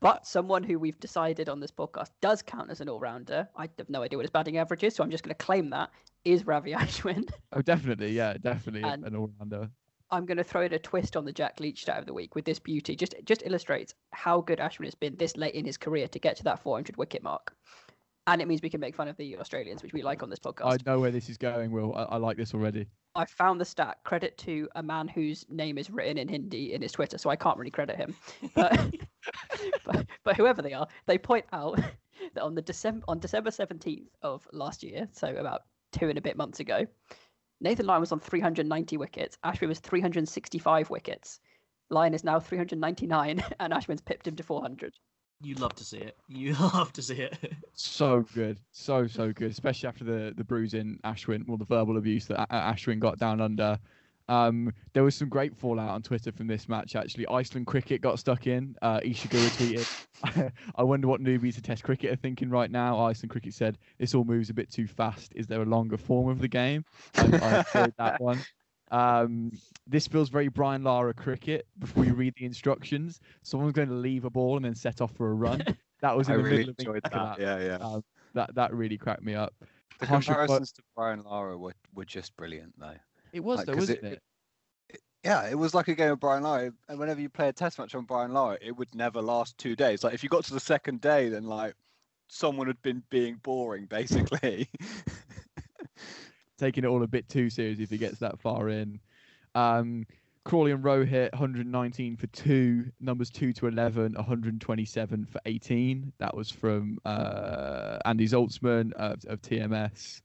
But someone who we've decided on this podcast does count as an all-rounder. I have no idea what his batting average is, so I'm just going to claim that is Ravi Ashwin. Oh, definitely, yeah, definitely And- an all rounder. I'm going to throw in a twist on the Jack Leach stat of the week with this beauty. Just just illustrates how good Ashwin has been this late in his career to get to that 400 wicket mark. And it means we can make fun of the Australians, which we like on this podcast. I know where this is going, Will. I, I like this already. I found the stat. Credit to a man whose name is written in Hindi in his Twitter, so I can't really credit him. But but, but whoever they are, they point out that on the December on December seventeenth of last year, so about two and a bit months ago, Nathan Lyon was on 390 wickets. Ashwin was 365 wickets. Lyon is now 399, and Ashwin's pipped him to 400. You love to see it. You love to see it. So good, so so good, especially after the the bruising Ashwin, well, the verbal abuse that A- A- Ashwin got down under. Um, there was some great fallout on Twitter from this match. Actually, Iceland cricket got stuck in. Uh, Ishiguro tweeted, "I wonder what newbies to Test cricket are thinking right now." Iceland cricket said, "This all moves a bit too fast. Is there a longer form of the game?" I, I enjoyed that one. Um, this feels very Brian Lara cricket. Before you read the instructions, someone's going to leave a ball and then set off for a run. That was in I the really middle of the enjoyed back that. of Yeah, yeah. Um, that that really cracked me up. The Harsha comparisons to Brian Lara were, were just brilliant though. It was Like, though, wasn't it- it? Yeah, it was like a game of Brian Lara, and whenever you play a test match on Brian Lara, it would never last two days. Like if you got to the second day, then like someone had been being boring, basically. Taking it all a bit too seriously if he gets that far in. Um, Crawley and Root hit 119 for two, numbers two to 11, 127 for 18. That was from uh, Andy Zaltzman of, of TMS.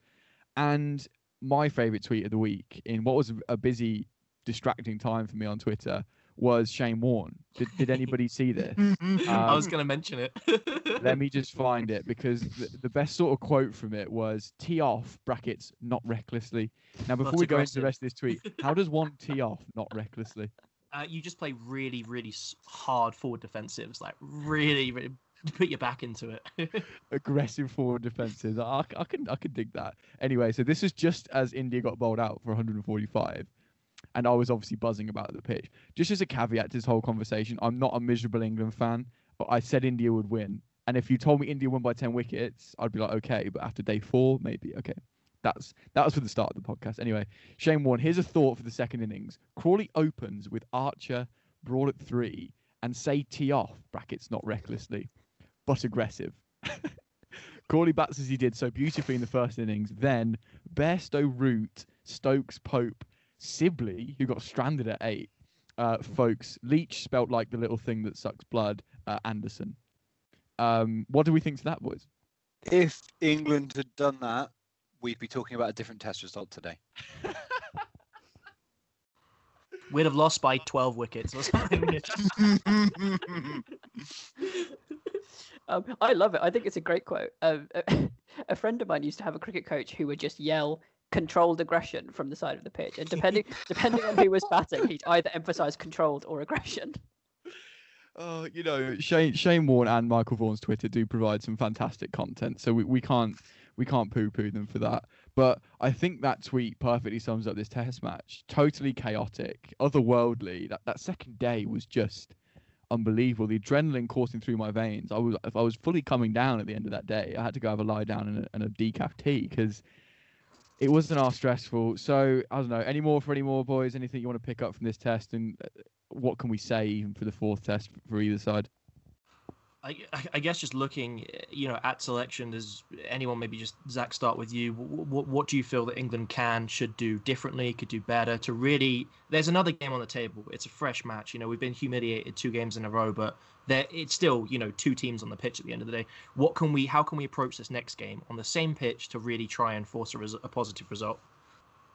And my favourite tweet of the week, in what was a busy, distracting time for me on Twitter, was Shane Warne. Did, did anybody see this? I was Um, going to mention it. Let me just find it because the, the best sort of quote from it was tee off brackets not recklessly. Now before That's we go into the rest of this tweet, how does one tee off not recklessly? Uh, you just play really, really hard forward defensives, like really, really put your back into it. Aggressive forward defenses. I, I can I can dig that. Anyway, so this is just as India got bowled out for 145, and I was obviously buzzing about the pitch. Just as a caveat to this whole conversation, I'm not a miserable England fan, but I said India would win. And if you told me India won by 10 wickets, I'd be like, okay. But after day four, maybe okay. That's that was for the start of the podcast. Anyway, Shane Warne. Here's a thought for the second innings. Crawley opens with Archer, Broad at three, and say tee off brackets not recklessly, but aggressive. Crawley bats as he did so beautifully in the first innings. Then Bairstow, Root, Stokes, Pope, Sibley, who got stranded at eight, uh, Foakes. Leach spelt like the little thing that sucks blood. Uh, Anderson. Um, what do we think to that, boys? If England had done that, we'd be talking about a different test result today. We'd have lost by 12 wickets or something. Um, I love it. I think it's a great quote. Um, a friend of mine used to have a cricket coach who would just yell controlled aggression from the side of the pitch, and depending depending on who was batting, he'd either emphasise controlled or aggression. Oh, you know, Shane Shane Warne and Michael Vaughan's Twitter do provide some fantastic content, so we, we can't we can't poo poo them for that. But I think that tweet perfectly sums up this test match. Totally chaotic, otherworldly. That that second day was just unbelievable. The adrenaline coursing through my veins. I was if I was fully coming down at the end of that day. I had to go have a lie down and a, and a decaf tea because it wasn't our stressful. So I don't know. Any more for any more boys? Anything you want to pick up from this test and uh, what can we say even for the fourth test for either side? I, I- guess just looking, uh, you know, at selection, does anyone maybe just Zach start with you? What, what do you feel that England can, should do differently, could do better to really? There's another game on the table. It's a fresh match. You know, we've been humiliated two games in a row, but there it's still you know two teams on the pitch at the end of the day. What can we? How can we approach this next game on the same pitch to really try and force a, res- a positive result?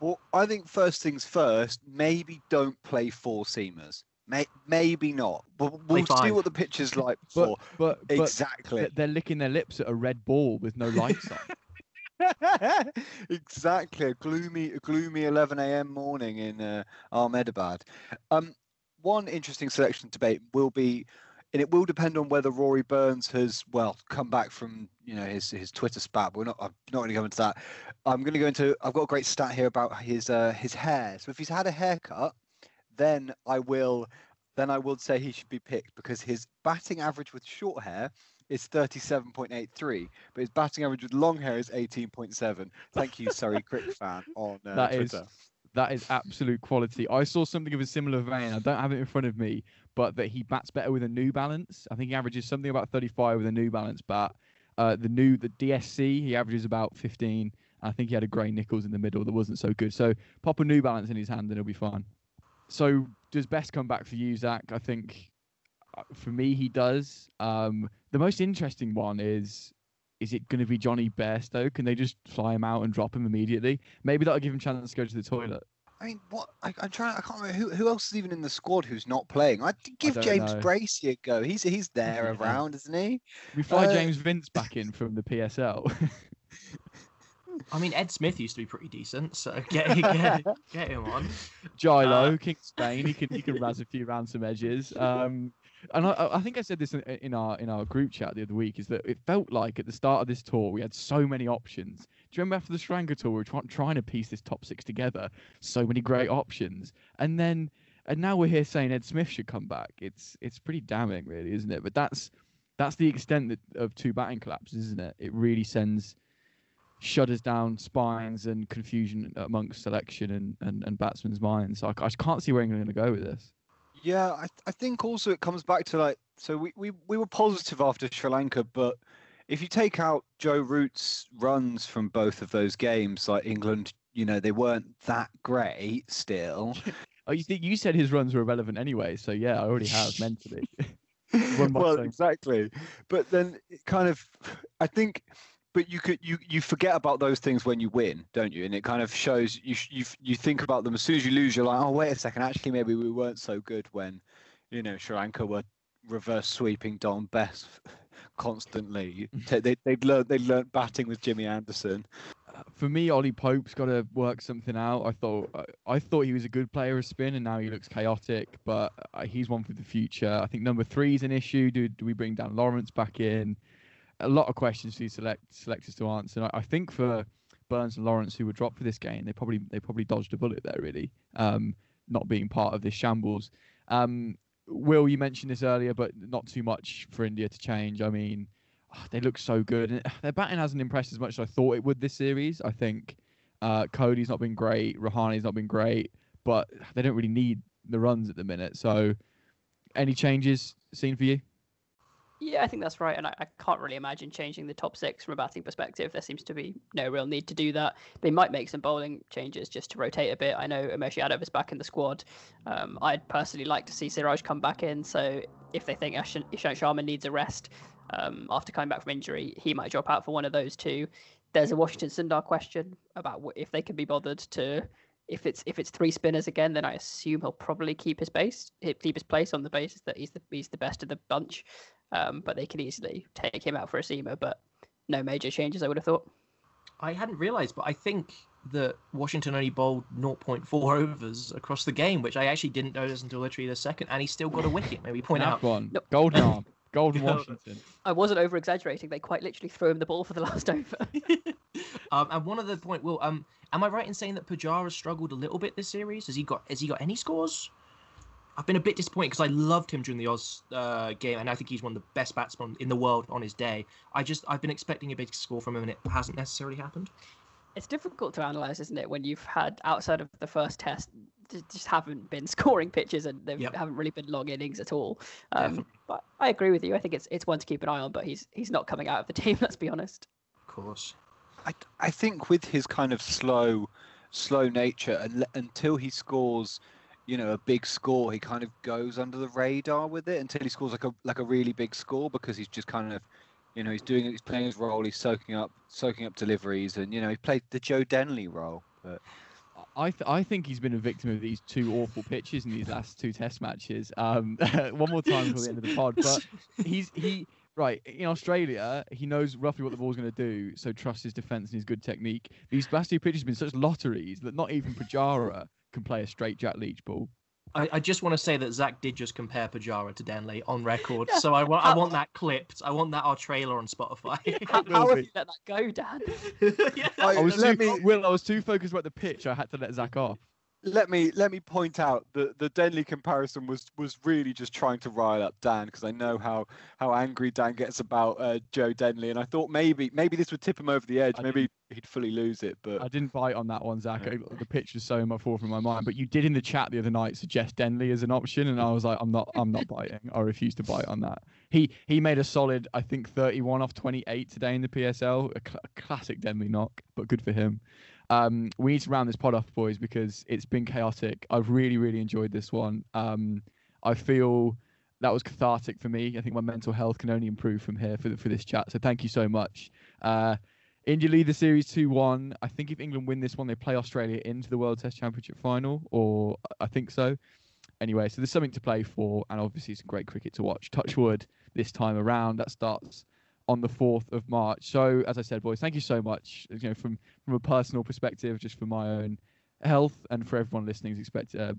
Well, I think first things first, maybe don't play four seamers. May, maybe not. But we'll see five. what the picture's is like But but but exactly. th- they're licking their lips at a red ball with no lights on. exactly. A gloomy, a gloomy 11 a.m. morning in uh, Ahmedabad. Um, one interesting selection debate will be, and it will depend on whether Rory Burns has well come back from you know his his Twitter spat. But we're not. I'm not going to go into that. I'm going to go into. I've got a great stat here about his uh, his hair. So if he's had a haircut, then I will. Then I will say he should be picked because his batting average with short hair is 37.83, but his batting average with long hair is 18.7. Thank you, Surrey Crick fan on uh, That is- Twitter. That is absolute quality. I saw something of a similar vein. I don't have it in front of me, but that he bats better with a New Balance. I think he averages something about 35 with a New Balance bat. Uh, the new the DSC he averages about 15. I think he had a Gray-Nicolls in the middle that wasn't so good. So pop a New Balance in his hand and he'll be fine. So does Bess come back for you, Zach? I think uh, for me he does. Um, the most interesting one is is it going to be Jonny Bairstow? Can they just fly him out and drop him immediately? Maybe that'll give him a chance to go to the toilet. I mean, what? I, I'm trying. I can't remember who, who else is even in the squad who's not playing. I'd give don't James know. Bracey a go. He's he's there around, isn't he? We fly Uh, James Vince back in from the PSL. I mean, Ed Smith used to be pretty decent, so get get, get him on. Gilo, Uh, King Spain, he can he can razz a few ransom edges. Um, and I, I think I said this in, in our in our group chat the other week is that it felt like at the start of this tour we had so many options. Do you remember after the Sri tour we were try, trying to piece this top six together? So many great options, and then and now we're here saying Ed Smith should come back. It's it's pretty damning, really, isn't it? But that's that's the extent that, of two batting collapses, isn't it? It really sends shudders down spines and confusion amongst selection and, and, and batsmen's minds. So I, I can't see where England are going to go with this. Yeah, I, I think also it comes back to like so we, we, we were positive after Sri Lanka, but if you take out Joe Root's runs from both of those games, like England, you know, they weren't that great still. Oh, you think you said his runs were irrelevant anyway? So yeah, I already have mentally. Well, saying- exactly. But then it kind of, I think, but you could you you forget about those things when you win, don't you? And it kind of shows you you you think about them as soon as you lose. You're like, oh wait a second, actually maybe we weren't so good when, you know, Sri Lanka were reverse sweeping Dom Bess constantly. They they'd learned they learned batting with Jimmy Anderson. Uh, for me, Ollie Pope's got to work something out. I thought I, I thought he was a good player of spin, and now he looks chaotic. But uh, he's one for the future. I think number three is an issue. Do do we bring Dan Lawrence back in? A lot of questions for these select selectors to answer. I, think for Burns and Lawrence, who were dropped for this game, they probably they probably dodged a bullet there, really, um, not being part of this shambles. Um, Will, you mentioned this earlier, but not too much for India to change. I mean, oh, they look so good. Their batting hasn't impressed as much as I thought it would this series. I think uh, Cody's not been great, Rahane's not been great, but they don't really need the runs at the minute. So, any changes seen for you? Yeah, I think that's right, and I, I, can't really imagine changing the top six from a batting perspective. There seems to be no real need to do that. They might make some bowling changes just to rotate a bit. I know Umesh Yadav is back in the squad. Um, I'd personally like to see Siraj come back in. So if they think Ishant Sharma needs a rest um, after coming back from injury, he might drop out for one of those two. There's a Washington Sundar question about if they can be bothered to if it's if it's three spinners again, then I assume he'll probably keep his base, keep his place on the basis that he's the he's the best of the bunch. Um, but they can easily take him out for a seamer. But no major changes, I would have thought. I hadn't realised, but I think that Washington only bowled 0.4 overs across the game, which I actually didn't notice until literally the second, and he still got a wicket. Maybe point that out one, no. golden arm, golden Washington. I wasn't over exaggerating. They quite literally threw him the ball for the last over. um, and one other point, Will, um, am I right in saying that Pujara struggled a little bit this series? Has he got has he got any scores? I've been a bit disappointed because I loved him during the Oz uh, game, and I think he's one of the best batsmen in the world on his day. I just I've been expecting a big score from him, and it hasn't necessarily happened. It's difficult to analyze, isn't it, when you've had outside of the first test, just haven't been scoring pitches and they yep. haven't really been long innings at all. Um, but I agree with you. I think it's it's one to keep an eye on, but he's he's not coming out of the team. Let's be honest. Of course. I I think with his kind of slow slow nature, and until he scores you know a big score he kind of goes under the radar with it until he scores like a like a really big score because he's just kind of you know he's doing he's playing his role he's soaking up soaking up deliveries and you know he played the Joe Denly role but I th- I think he's been a victim of these two awful pitches in these last two test matches. Um, one more time for the end of the pod, but he's he right in Australia. He knows roughly what the ball's going to do, so trust his defence and his good technique. These last two pitches have been such lotteries that not even Pujara can play a straight Jack Leach ball. I, I, just want to say that Zach did just compare Pujara to Denly on record, yeah. so I, I want that clipped. I want that our trailer on Spotify. how, how have you let that go, Dan? yeah. I, was too, me... Will, I was too focused about the pitch. I had to let Zach off let me let me point out that the Denly comparison was was really just trying to rile up Dan because I know how how angry Dan gets about uh, Joe Denly, and I thought maybe maybe this would tip him over the edge. I maybe he'd fully lose it, but I didn't bite on that one, Zach. Yeah. The pitch was so much forward from my mind. But you did in the chat the other night suggest Denly as an option, and I was like, I'm not I'm not biting. I refuse to bite on that. He he made a solid, I think, 31 off 28 today in the PSL. A, cl- a classic Denly knock, but good for him. Um, we need to round this pod off, boys, because it's been chaotic. I've really, really enjoyed this one. Um, I feel that was cathartic for me. I think my mental health can only improve from here for the, for this chat. So thank you so much. Uh, India lead the series 2 1. I think if England win this one, they play Australia into the World Test Championship final, or I think so. Anyway, so there's something to play for, and obviously some great cricket to watch. Touchwood this time around. That starts on the 4th of March. So, as I said, boys, thank you so much. You know, from from a personal perspective, just for my own health and for everyone listening's expect, uh,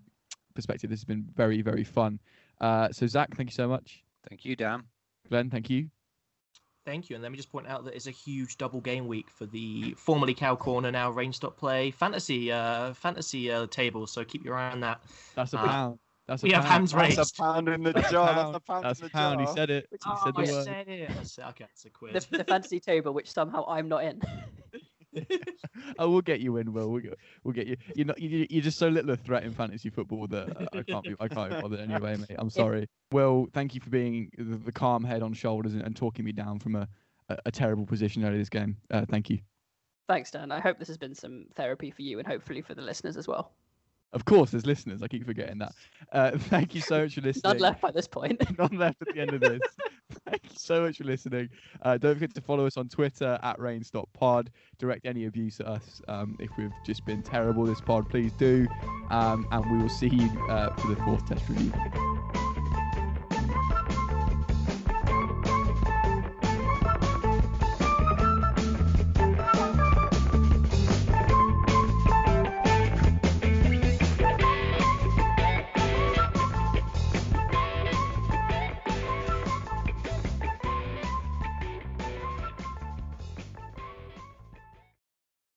perspective, this has been very, very fun. Uh, so, Zach, thank you so much. Thank you, Dan. Glenn, thank you. Thank you. And let me just point out that it's a huge double game week for the formerly Cow Corner, now Rain Stop Play fantasy uh, fantasy uh, table. So keep your eye on that. That's a uh, pound. That's we have hands raised. That's a pound in the jar. That's a pound. That's in the pound. jar. He said it. He oh, said the I word. said it. Okay, it's a quiz. The, the fantasy table, which somehow I'm not in. oh, we'll get you in, Will. We'll get, we'll get you. You're not. You, you're just so little a threat in fantasy football that I can't be. I can't be bothered anyway, mate. I'm sorry. Well, thank you for being the, the calm head on shoulders and, and, talking me down from a, a, a terrible position earlier this game. Uh, thank you. Thanks, Dan. I hope this has been some therapy for you and hopefully for the listeners as well. Of course, there's listeners. I keep forgetting that. Uh, thank you so much for listening. None left by this point. None left at the end of this. thank you so much for listening. Uh, don't forget to follow us on Twitter at RainStopPod. Direct any abuse at us um, if we've just been terrible this pod. Please do. Um, and we will see you uh, for the fourth test review.